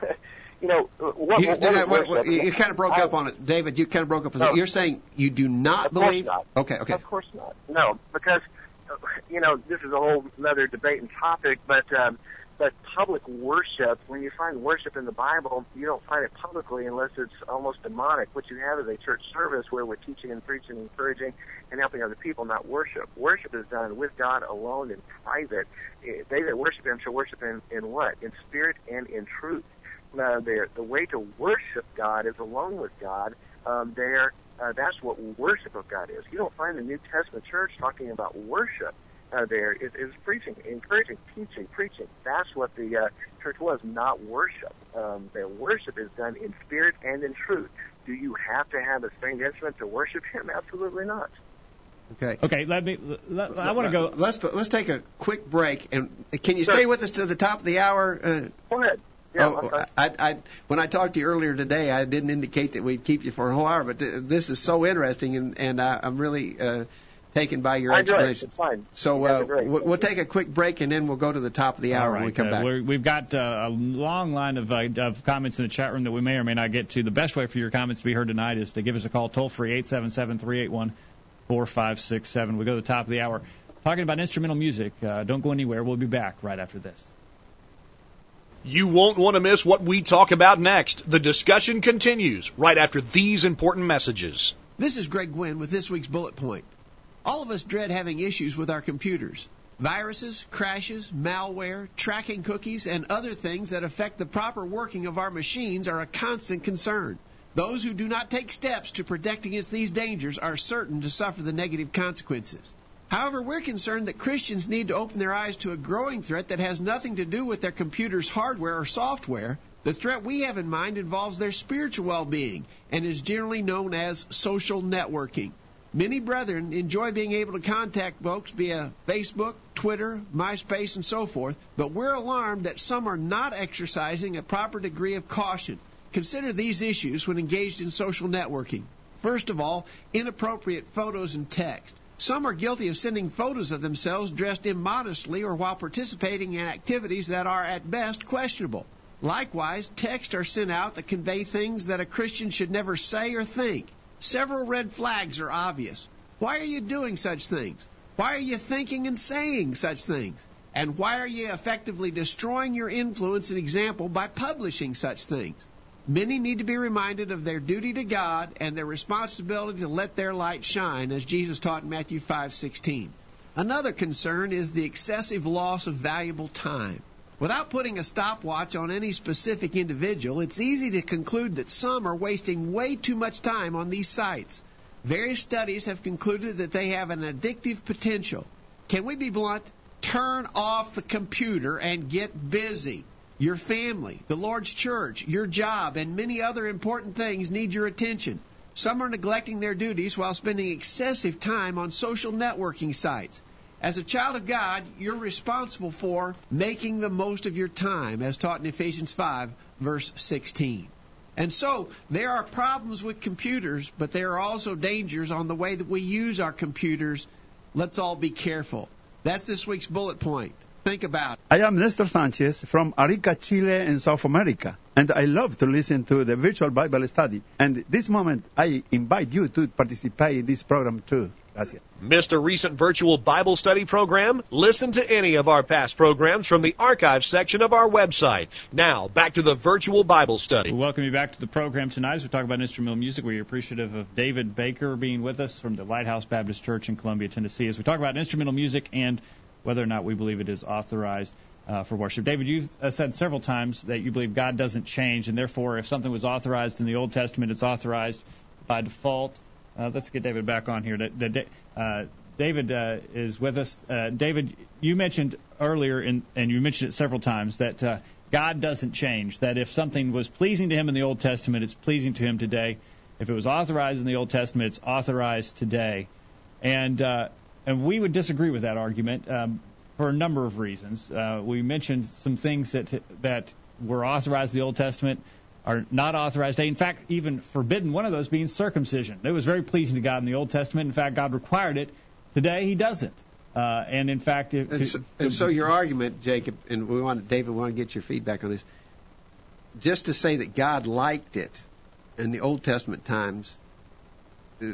not. you know, what, you, what, what, what, what, you kind of broke I, up on it, David. You kind of broke up. No. You're saying you do not Of course believe? not. Okay, okay. Of course not. No, because uh, you know this is a whole another debate and topic, but um, but public worship, when you find worship in the Bible, you don't find it publicly unless it's almost demonic. What you have is a church service where we're teaching and preaching, and encouraging, and helping other people, not worship. Worship is done with God alone in private. Eh, They that worship Him shall worship Him in what? In spirit and in truth. Now, the the way to worship God is alone with God. Um, there, uh, that's what worship of God is. You don't find the New Testament church talking about worship uh, there. It is preaching, encouraging, teaching, preaching. That's what the uh, church was, not worship. Um, their worship is done in spirit and in truth. Do you have to have a stringed instrument to worship Him? Absolutely not. Okay. Okay, let me. Let, I want to go. Let's let's take a quick break, and can you Sure. stay with us to the top of the hour? Uh, Go ahead. Yeah, oh, I'm. I, I, when I talked to you earlier today, I didn't indicate that we'd keep you for a whole hour, but th- this is so interesting, and, and I, I'm really uh, taken by your I enjoy it. explanation. Fine. So uh, we'll, we'll take a quick break, and then we'll go to the top of the hour All right, when we come uh, back. We're, we've got uh, a long line of, uh, of comments in the chat room that we may or may not get to. The best way for your comments to be heard tonight is to give us a call toll free eight seven seven three eight one four five six seven. We go to the top of the hour talking about instrumental music. Uh, don't go anywhere. We'll be back right after this. You won't want to miss what we talk about next. The discussion continues right after these important messages. This is Greg Gwin with this week's bullet point. All of us dread having issues with our computers. Viruses, crashes, malware, tracking cookies, and other things that affect the proper working of our machines are a constant concern. Those who do not take steps to protect against these dangers are certain to suffer the negative consequences. However, we're concerned that Christians need to open their eyes to a growing threat that has nothing to do with their computer's hardware or software. The threat we have in mind involves their spiritual well being and is generally known as social networking. Many brethren enjoy being able to contact folks via Facebook, Twitter, MySpace, and so forth, but we're alarmed that some are not exercising a proper degree of caution. Consider these issues when engaged in social networking. First of all, inappropriate photos and text. Some are guilty of sending photos of themselves dressed immodestly or while participating in activities that are at best questionable. Likewise, texts are sent out that convey things that a Christian should never say or think. Several red flags are obvious. Why are you doing such things? Why are you thinking and saying such things? And why are you effectively destroying your influence and example by publishing such things? Many need to be reminded of their duty to God and their responsibility to let their light shine, as Jesus taught in Matthew 5:16. Another concern is the excessive loss of valuable time. Without putting a stopwatch on any specific individual, it's easy to conclude that some are wasting way too much time on these sites. Various studies have concluded that they have an addictive potential. Can we be blunt? Turn off the computer and get busy. Your family, the Lord's church, your job, and many other important things need your attention. Some are neglecting their duties while spending excessive time on social networking sites. As a child of God, you're responsible for making the most of your time, as taught in Ephesians 5, verse 16. And so, there are problems with computers, but there are also dangers on the way that we use our computers. Let's all be careful. That's this week's bullet point. Think about it. I am Nestor Sanchez from Arica, Chile in South America, and I love to listen to the virtual Bible study. And this moment, I invite you to participate in this program too. Gracias. Missed a recent virtual Bible study program? Listen to any of our past programs from the archive section of our website. Now, back to the virtual Bible study. We welcome you back to the program tonight as we talk about instrumental music. We're appreciative of David Baker being with us from the Lighthouse Baptist Church in Columbia, Tennessee, as we talk about instrumental music and whether or not we believe it is authorized uh, for worship. David, you've uh, said several times that you believe God doesn't change, and therefore, if something was authorized in the Old Testament, it's authorized by default. Uh, let's get David back on here. The, the, uh, David uh, is with us. Uh, David, you mentioned earlier, in, and you mentioned it several times, that uh, God doesn't change. That if something was pleasing to Him in the Old Testament, it's pleasing to Him today. If it was authorized in the Old Testament, it's authorized today. And uh, and we would disagree with that argument um, for a number of reasons. Uh, we mentioned some things that that were authorized in the Old Testament are not authorized today. In fact, even forbidden. One of those being circumcision. It was very pleasing to God in the Old Testament. In fact, God required it. Today, He doesn't. Uh, and in fact, it, And so, and so your argument, Jacob, and we want David, we want to get your feedback on this. just to say that God liked it in the Old Testament times uh,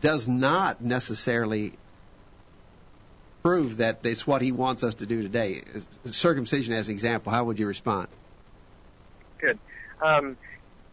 does not necessarily prove that it's what He wants us to do today. Circumcision, as an example, how would you respond? Good. Um,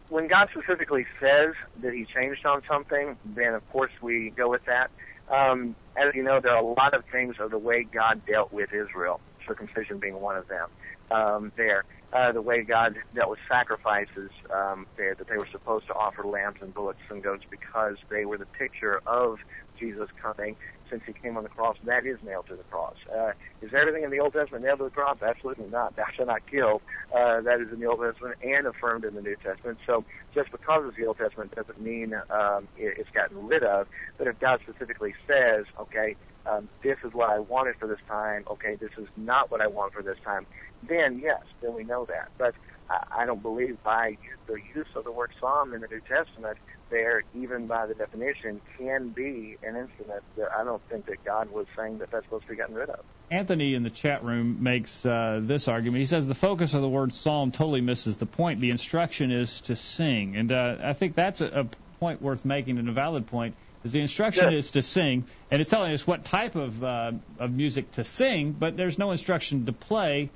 when God specifically says that He changed on something, then of course we go with that. Um, as you know, there are a lot of things of the way God dealt with Israel, circumcision being one of them. Um, there, uh, the way God dealt with sacrifices um, there, that they were supposed to offer lambs and bullocks and goats because they were the picture of Jesus coming since he came on the cross. That is nailed to the cross. Uh, is everything in the Old Testament nailed to the cross? Absolutely not. Thou shalt not kill. Uh, that is in the Old Testament and affirmed in the New Testament. So just because it's the Old Testament doesn't mean um, it, it's gotten rid of. But if God specifically says, okay, um, this is what I wanted for this time, okay, this is not what I want for this time, then yes, then we know that. But I, I don't believe by the use of the word psalm in the New Testament there, even by the definition, can be an instrument that I don't think that God was saying that that's supposed to be gotten rid of. Anthony in the chat room makes uh, this argument. He says the focus of the word psalm totally misses the point. The instruction is to sing, and uh, I think that's a, a point worth making and a valid point. Is the instruction is to sing, and it's telling us what type of uh, of music to sing, but there's no instruction to play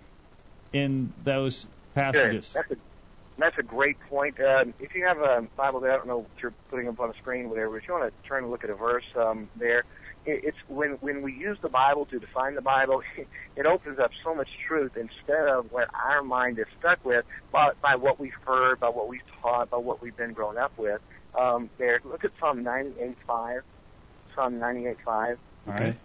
in those passages. Good. That's a that's a great point. Um, if you have a Bible there, I don't know what you're putting up on the screen, whatever. If you want to turn and look at a verse um, there, it, it's when when we use the Bible to define the Bible, (laughs) it opens up so much truth instead of what our mind is stuck with by, by what we've heard, by what we've taught, by what we've been grown up with. Um, there, look at Psalm 98:5. Psalm 98:5. Okay.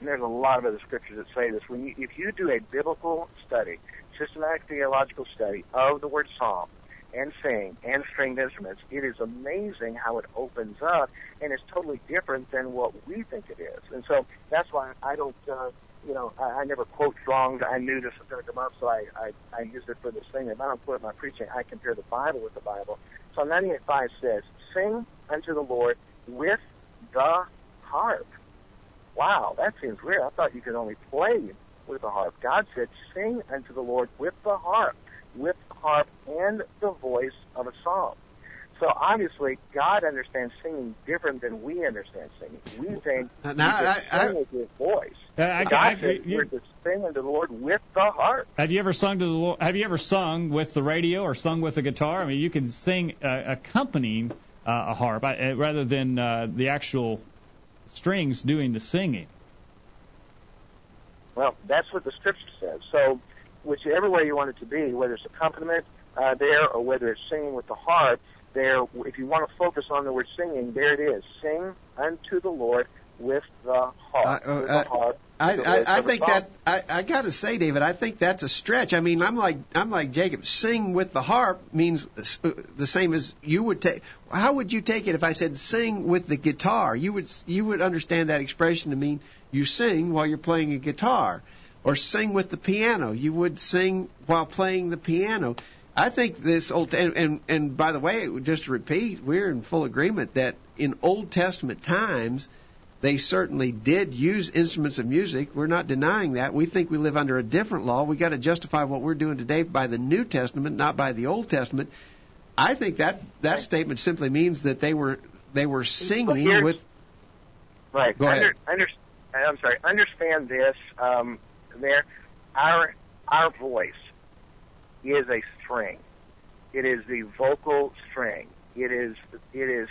And there's a lot of other scriptures that say this. When you, if you do a biblical study, systematic theological study of the word psalm and sing and stringed instruments, it is amazing how it opens up and it's totally different than what we think it is. And so that's why I don't, uh, you know, I, I never quote strong. I knew this was going to come up, so I, I, I used it for this thing. If I don't put it in my preaching, I compare the Bible with the Bible. So 98.5 says, Sing unto the Lord with the harp. Wow, that seems weird. I thought you could only play with the harp. God said, sing unto the Lord with the harp, with the harp and the voice of a psalm. So obviously, God understands singing different than we understand singing. We think Uh, now, you I- just I- sing with your voice. I- God I- said you- we're to sing unto the Lord with the harp. Have you ever sung to the Lord? Have you ever sung with the radio or sung with a guitar? I mean, you can sing uh, accompanying uh, a harp I, uh, rather than uh, the actual strings doing the singing. Well, that's what the scripture says. So, whichever way you want it to be, whether it's accompaniment uh, there or whether it's singing with the harp, there, if you want to focus on the word singing, there it is. Sing unto the Lord with the harp. Uh, uh, the uh, harp I, I, I think that I, I got to say, David, I think that's a stretch. I mean, I'm like I'm like Jacob. Sing with the harp means uh, the same as you would take. How would you take it if I said sing with the guitar? You would you would understand that expression to mean you sing while you're playing a guitar, or sing with the piano. You would sing while playing the piano. I think this old and and, and by the way, just to repeat, we're in full agreement that in Old Testament times they certainly did use instruments of music. We're not denying that. We think we live under a different law. We got to justify what we're doing today by the New Testament, not by the Old Testament. I think that that statement simply means that they were they were singing here's- with. Right. Go ahead. Under, under, I'm sorry. Understand this. Um, there, our our voice is a string. It is the vocal string. It is it is.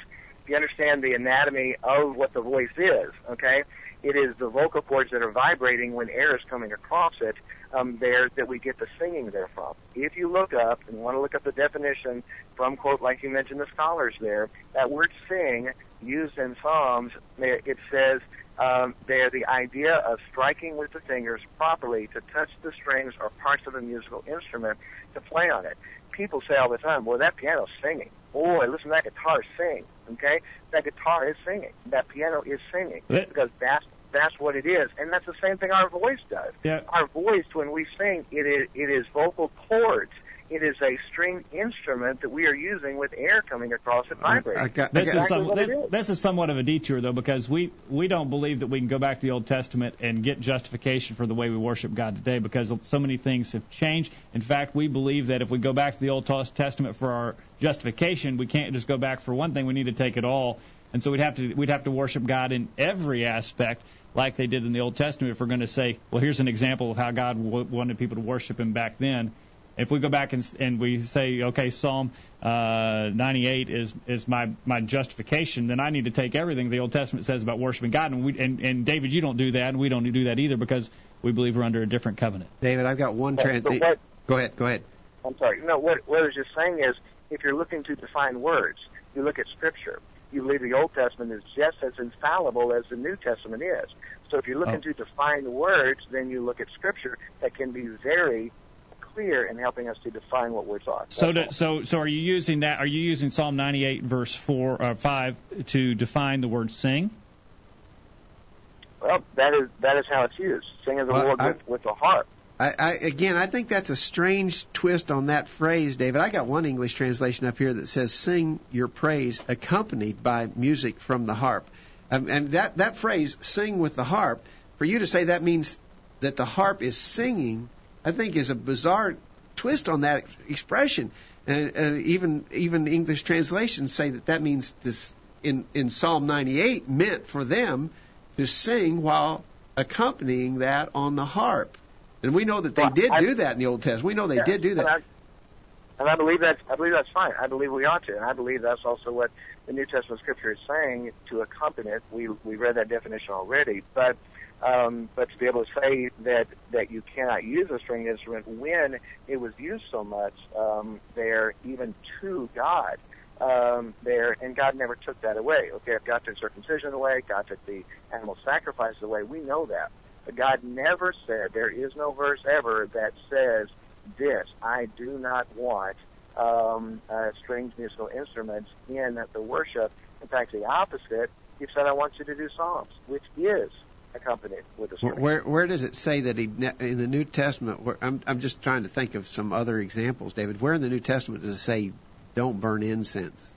You understand the anatomy of what the voice is, okay, it is the vocal cords that are vibrating when air is coming across it. Um, there that we get the singing there from. If you look up and want to look up the definition from quote like you mentioned the scholars there, that word sing used in Psalms, it says um, the idea of striking with the fingers properly to touch the strings or parts of a musical instrument to play on it. People say all the time, "Well, that piano's singing." Boy, listen, to that guitar sing. Okay, that guitar is singing. That piano is singing That- because that's that's what it is, and that's the same thing our voice does. Yeah. Our voice, when we sing, it is it is vocal cords. It is a string instrument that we are using with air coming across it vibrating. I got, I This got- is exactly some, this, is. this is somewhat of a detour though because we we don't believe that we can go back to the Old Testament and get justification for the way we worship God today because so many things have changed. In fact, we believe that if we go back to the Old Testament for our justification, we can't just go back for one thing. We need to take it all, and so we'd have to we'd have to worship God in every aspect like they did in the Old Testament. If we're going to say, well, here's an example of how God w- wanted people to worship Him back then. If we go back and, and we say, okay, Psalm uh, 98 is is my my justification, then I need to take everything the Old Testament says about worshiping God, and we and, and David, you don't do that, and we don't do that either because we believe we're under a different covenant. David, I've got one But- but what- Go ahead. Go ahead. I'm sorry. No, what, what I was just saying is, if you're looking to define words, you look at Scripture. You believe the Old Testament is just as infallible as the New Testament is. So if you're looking Oh. to define words, then you look at Scripture that can be very clear in helping us to define what we're So, That's to, all. so, so are you using that? Are you using Psalm 98 verse four or five to define the word sing? well, that is that is how it's used. Sing of the Well, Lord I- with, with the harp. I, I again, I think that's a strange twist on that phrase, David. I got one English translation up here that says "sing your praise accompanied by music from the harp," um, and that that phrase "sing with the harp" for you to say that means that the harp is singing, I think is a bizarre twist on that expression. And uh, even even English translations say that that means this in in Psalm 98 meant for them to sing while accompanying that on the harp. And we know that they Well, did I- do that in the Old Testament. We know they Yeah, did do And that. I, and I believe that's I believe that's fine. I believe we ought to, and I believe that's also what the New Testament Scripture is saying to accompany it. We we read that definition already, but um, but to be able to say that that you cannot use a string instrument when it was used so much um, there, even to God. Um, there and God never took that away. Okay, if God took circumcision away, God took the animal sacrifice away. We know that. But God never said, there is no verse ever that says this. I do not want um, uh, strings musical instruments in the worship. In fact, the opposite. He said, I want you to do psalms, which is accompanied with a Where, where where does it say that he in the New Testament? Where, I'm I'm just trying to think of some other examples, David. Where in the New Testament does it say don't burn incense?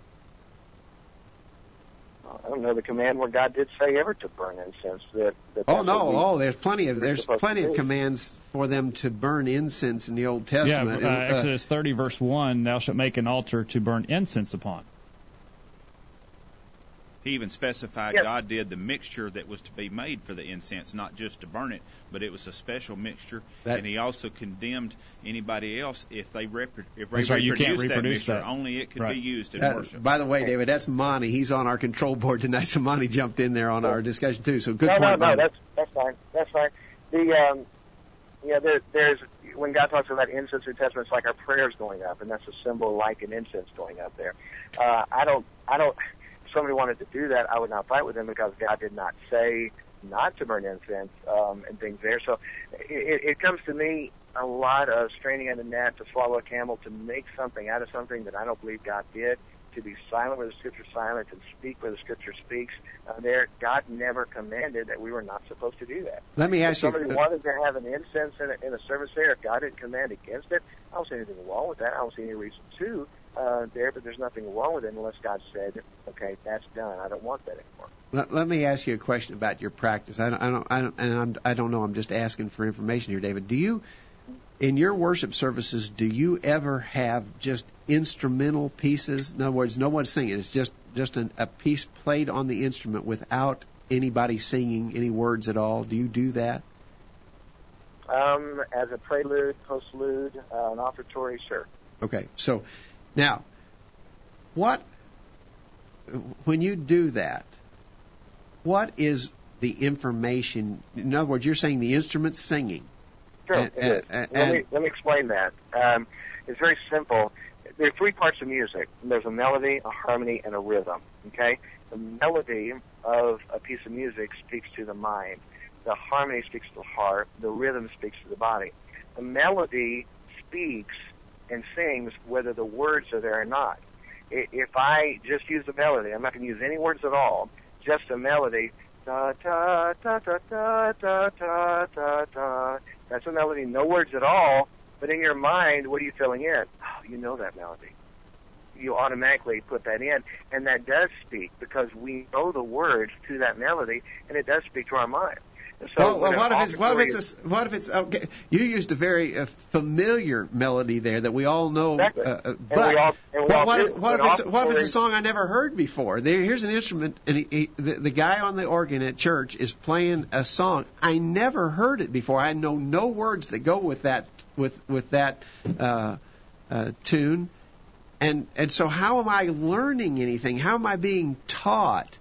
I don't know the command where God did say ever to burn incense. That, that Oh no! we- Oh, there's plenty of there's plenty of commands for them to burn incense in the Old Yeah, Testament. uh, And, uh, Exodus 30 verse 1, thou shalt make an altar to burn incense upon. He even specified Yes. God did the mixture that was to be made for the incense, not just to burn it, but it was a special mixture. That- and he also condemned anybody else if they rep- if they That's right, you can't reproduced that reproduce mixture. that. Only it could Right. be used in that- worship. by the way, David, that's Monty. He's on our control board tonight, so Monty jumped in there on our discussion too. So good no, point, no, no, Monty. that's that's fine. That's fine. The um, yeah, there, there's when God talks about incense in the Testament, it's like our prayers going up, and that's a symbol like an incense going up there. Uh, I don't, I don't. Somebody wanted to do that, I would not fight with them because God did not say not to burn incense um, and things there. So it, it comes to me a lot of straining at the net to swallow a camel to make something out of something that I don't believe God did. To be silent where the Scripture is silent and speak where the Scripture speaks. Uh, there, God never commanded that we were not supposed to do that. Let me If ask you. somebody wanted to have an incense in a, in a service there, if God didn't command against it, I don't see anything wrong with that. I don't see any reason to uh, there, but there's nothing wrong with it unless God said, okay, that's done. I don't want that anymore. Let, let me ask you a question about your practice. I don't, I don't, I don't, and I'm, I don't know. I'm just asking for information here, David. Do you, in your worship services, do you ever have just instrumental pieces? In other words, no one's singing. It's just just an, a piece played on the instrument without anybody singing any words at all. Do you do that? Um, as a prelude, postlude, uh, an offertory, sure. Okay. So now, what when you do that? What is the information? In other words, you're saying the instrument's singing. Sure. And- is. and- let, me, let me explain that. Um, it's very simple. There are three parts of music. There's a melody, a harmony, and a rhythm. Okay? The melody of a piece of music speaks to the mind. The harmony speaks to the heart. The rhythm speaks to the body. The melody speaks and sings whether the words are there or not. If I just use the melody, I'm not going to use any words at all, just a melody, da da da da da da da da da. That's a melody, no words at all. But in your mind, what are you filling in? Oh, you know that melody. You automatically put that in, and that does speak because we know the words to that melody, and it does speak to our mind. So well, well what if it's what if it's a, what if it's okay? You used a very uh, familiar melody there that we all know. Exactly. Uh, uh, but all- well, what, if, what if it's what if it's a song I never heard before? There, here's an instrument, and he, he, the, the guy on the organ at church is playing a song I never heard it before. I know no words that go with that with with that uh, uh, tune, and and so how am I learning anything? How am I being taught?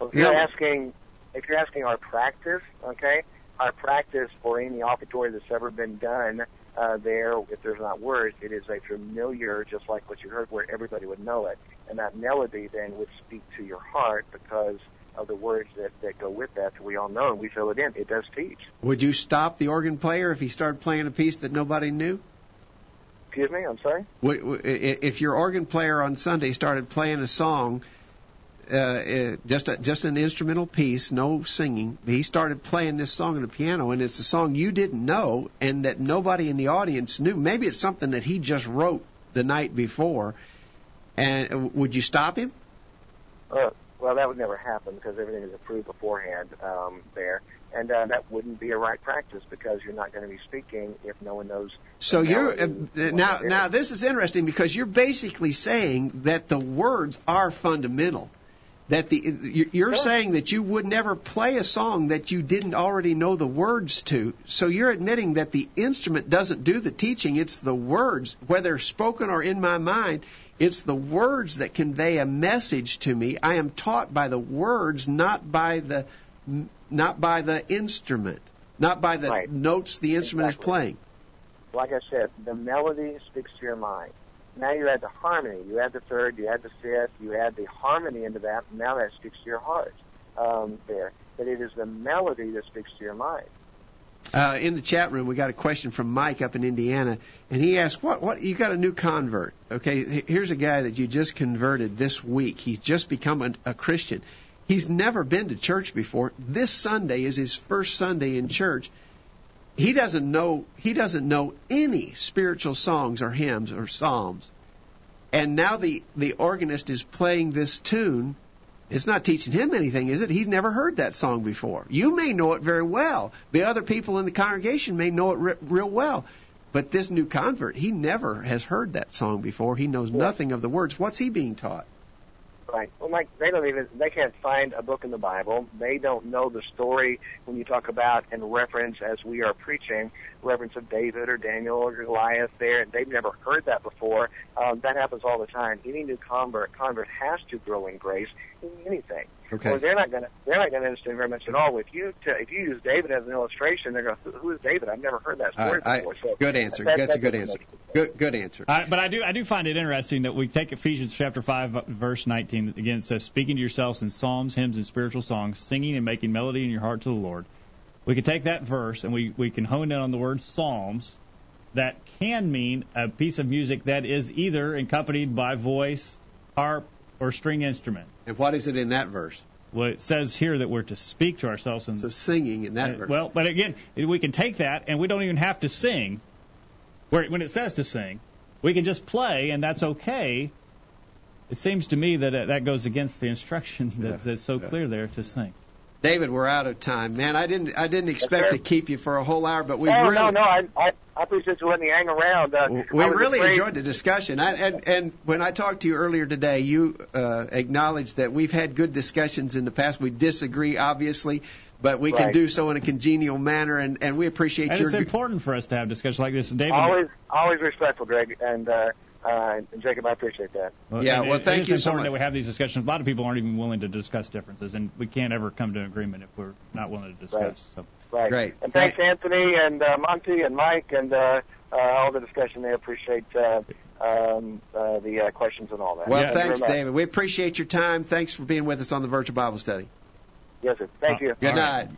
If you're asking, if you're asking our practice, okay, our practice for any offertory that's ever been done uh, there, if there's not words, it is a familiar, just like what you heard, where everybody would know it, and that melody then would speak to your heart because of the words that that go with that. That we all know and we fill it in. It does teach. Would you stop the organ player if he started playing a piece that nobody knew? Excuse me, I'm sorry. Would- would- i- If your organ player on Sunday started playing a song, uh, just a, just an instrumental piece, no singing, he started playing this song on the piano, and it's a song you didn't know and that nobody in the audience knew. Maybe it's something that he just wrote the night before. And uh, would you stop him? Uh, well, that would never happen because everything is approved beforehand um, there, and uh, that wouldn't be a right practice because you're not going to be speaking if no one knows. So you're uh, now now this is interesting because you're basically saying that the words are fundamental. That the you- you're saying that you would never play a song that you didn't already know the words to. So you're admitting that the instrument doesn't do the teaching; it's the words, whether spoken or in my mind. It's the words that convey a message to me. I am taught by the words, not by the not by the instrument, not by the Right. notes the instrument Exactly. is playing. like I said, the melody speaks to your mind. Now you add the harmony, you add the third, you add the fifth, you add the harmony into that. Now that speaks to your heart um, there. But it is the melody that speaks to your mind. Uh, in the chat room, we got a question from Mike up in Indiana, and he asked, "What? What? You got a new convert? Okay, here's a guy that you just converted this week. He's just become a Christian. He's never been to church before. This Sunday is his first Sunday in church. He doesn't know. He doesn't know any spiritual songs or hymns or psalms. And now the the organist is playing this tune." It's not teaching him anything, is it? He's never heard that song before. You may know it very well. The other people in the congregation may know it re- real well. But this new convert, he never has heard that song before. He knows nothing of the words. What's he being taught? Right. Well, Mike, they don't even they can't find a book in the Bible. They don't know the story when you talk about and reference as we are preaching reference of David or Daniel or Goliath there, they've never heard that before. Um, that happens all the time. Any new convert convert has to grow in grace in anything. Okay. Or they're not going to they're not going to understand very much at all. If you t- if you use David as an illustration, they're going, "Who who is David? I've never heard that All story right, I- before." So good answer. that- That's a good answer. Good, good answer. Uh, but I do I do find it interesting that we take Ephesians chapter five verse 19 again it says speaking to yourselves in psalms, hymns, and spiritual songs, singing and making melody in your heart to the Lord. We can take that verse and we we can hone in on the word psalms. That can mean a piece of music that is either accompanied by voice, harp, or string instrument. And what is it in that verse? Well, it says here that we're to speak to ourselves in So singing in that Uh, verse. Well, but again, we can take that and we don't even have to sing. Where when it says to sing, we can just play and that's okay. It seems to me that uh, that goes against the instruction (laughs) that, Yeah, that's so yeah. clear there to sing. David, we're out of time. Man, I didn't I didn't expect sir. to keep you for a whole hour, but we oh really no, no, I, I I appreciate you letting me hang around. Uh, We really afraid- enjoyed the discussion. I, and, and when I talked to you earlier today, you uh, acknowledged that we've had good discussions in the past. We disagree, obviously, but we can Right. do so in a congenial manner, and, and we appreciate And your. it's important for us to have discussions like this. David, Always, always respectful, Greg, and uh, uh, and Jacob. I appreciate that. Well, Yeah, well, it- thank it is you so much. that we have these discussions. A lot of people aren't even willing to discuss differences, and we can't ever come to an agreement if we're not willing to discuss. Right. So. Right. Great. And thanks, Anthony and uh, Monty and Mike and uh, uh, all the discussion there. Appreciate uh, um, uh, the uh, questions and all that. well, Thank you thanks. David. We appreciate your time. Thanks for being with us on the virtual Bible study. Yes, sir. Thank Uh, you. Good All right.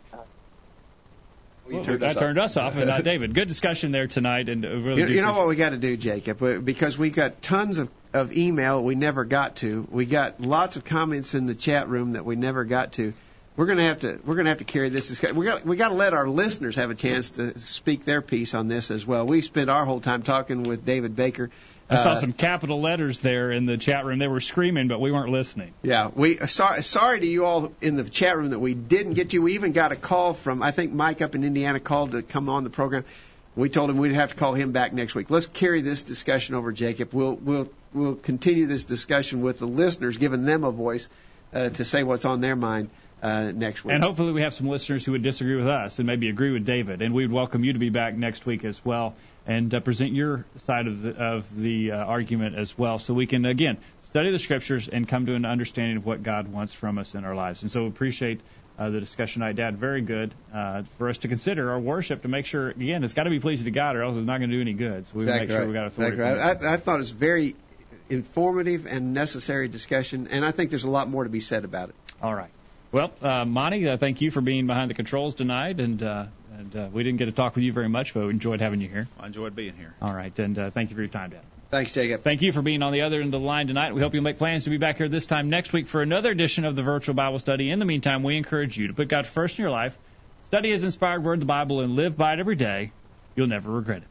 Night. Well, that turned us off, and not (laughs) David. Good discussion there tonight, and uh, really You, you know what we got to do, Jacob? Because we got tons of, of email we never got to. We got lots of comments in the chat room that we never got to. we're going to have to we're going to have to carry this discussion. We got we got to let our listeners have a chance to speak their piece on this as well. We spent our whole time talking with David Baker. I saw Uh, some capital letters there in the chat room. They were screaming, but we weren't listening. Yeah, we sorry sorry to you all in the chat room that we didn't get you. We even got a call from I think Mike up in Indiana called to come on the program. We told him we'd have to call him back next week. Let's carry this discussion over, Jacob. We'll we'll we'll continue this discussion with the listeners, giving them a voice uh, to say what's on their mind uh, next week. And hopefully we have some listeners who would disagree with us and maybe agree with David. And we would welcome you to be back next week as well and uh, present your side of the, of the uh, argument as well so we can, again, study the scriptures and come to an understanding of what God wants from us in our lives. And so we appreciate uh, the discussion tonight, Dad. Very good uh, for us to consider our worship to make sure, again, it's got to be pleasing to God or else it's not going to do any good. So we Exactly make sure right. we got authority. Exactly right. I, I thought it was very informative and necessary discussion, and I think there's a lot more to be said about it. All right. Well, uh, Monty, uh, thank you for being behind the controls tonight, and uh, and uh, we didn't get to talk with you very much, but we enjoyed having you here. I enjoyed being here. All right, and uh, thank you for your time, Dad. Thanks, Jacob. Thank you for being on the other end of the line tonight. We hope you'll make plans to be back here this time next week for another edition of the virtual Bible study. In the meantime, we encourage you to put God first in your life, study His inspired word, the Bible, and live by it every day. You'll never regret it.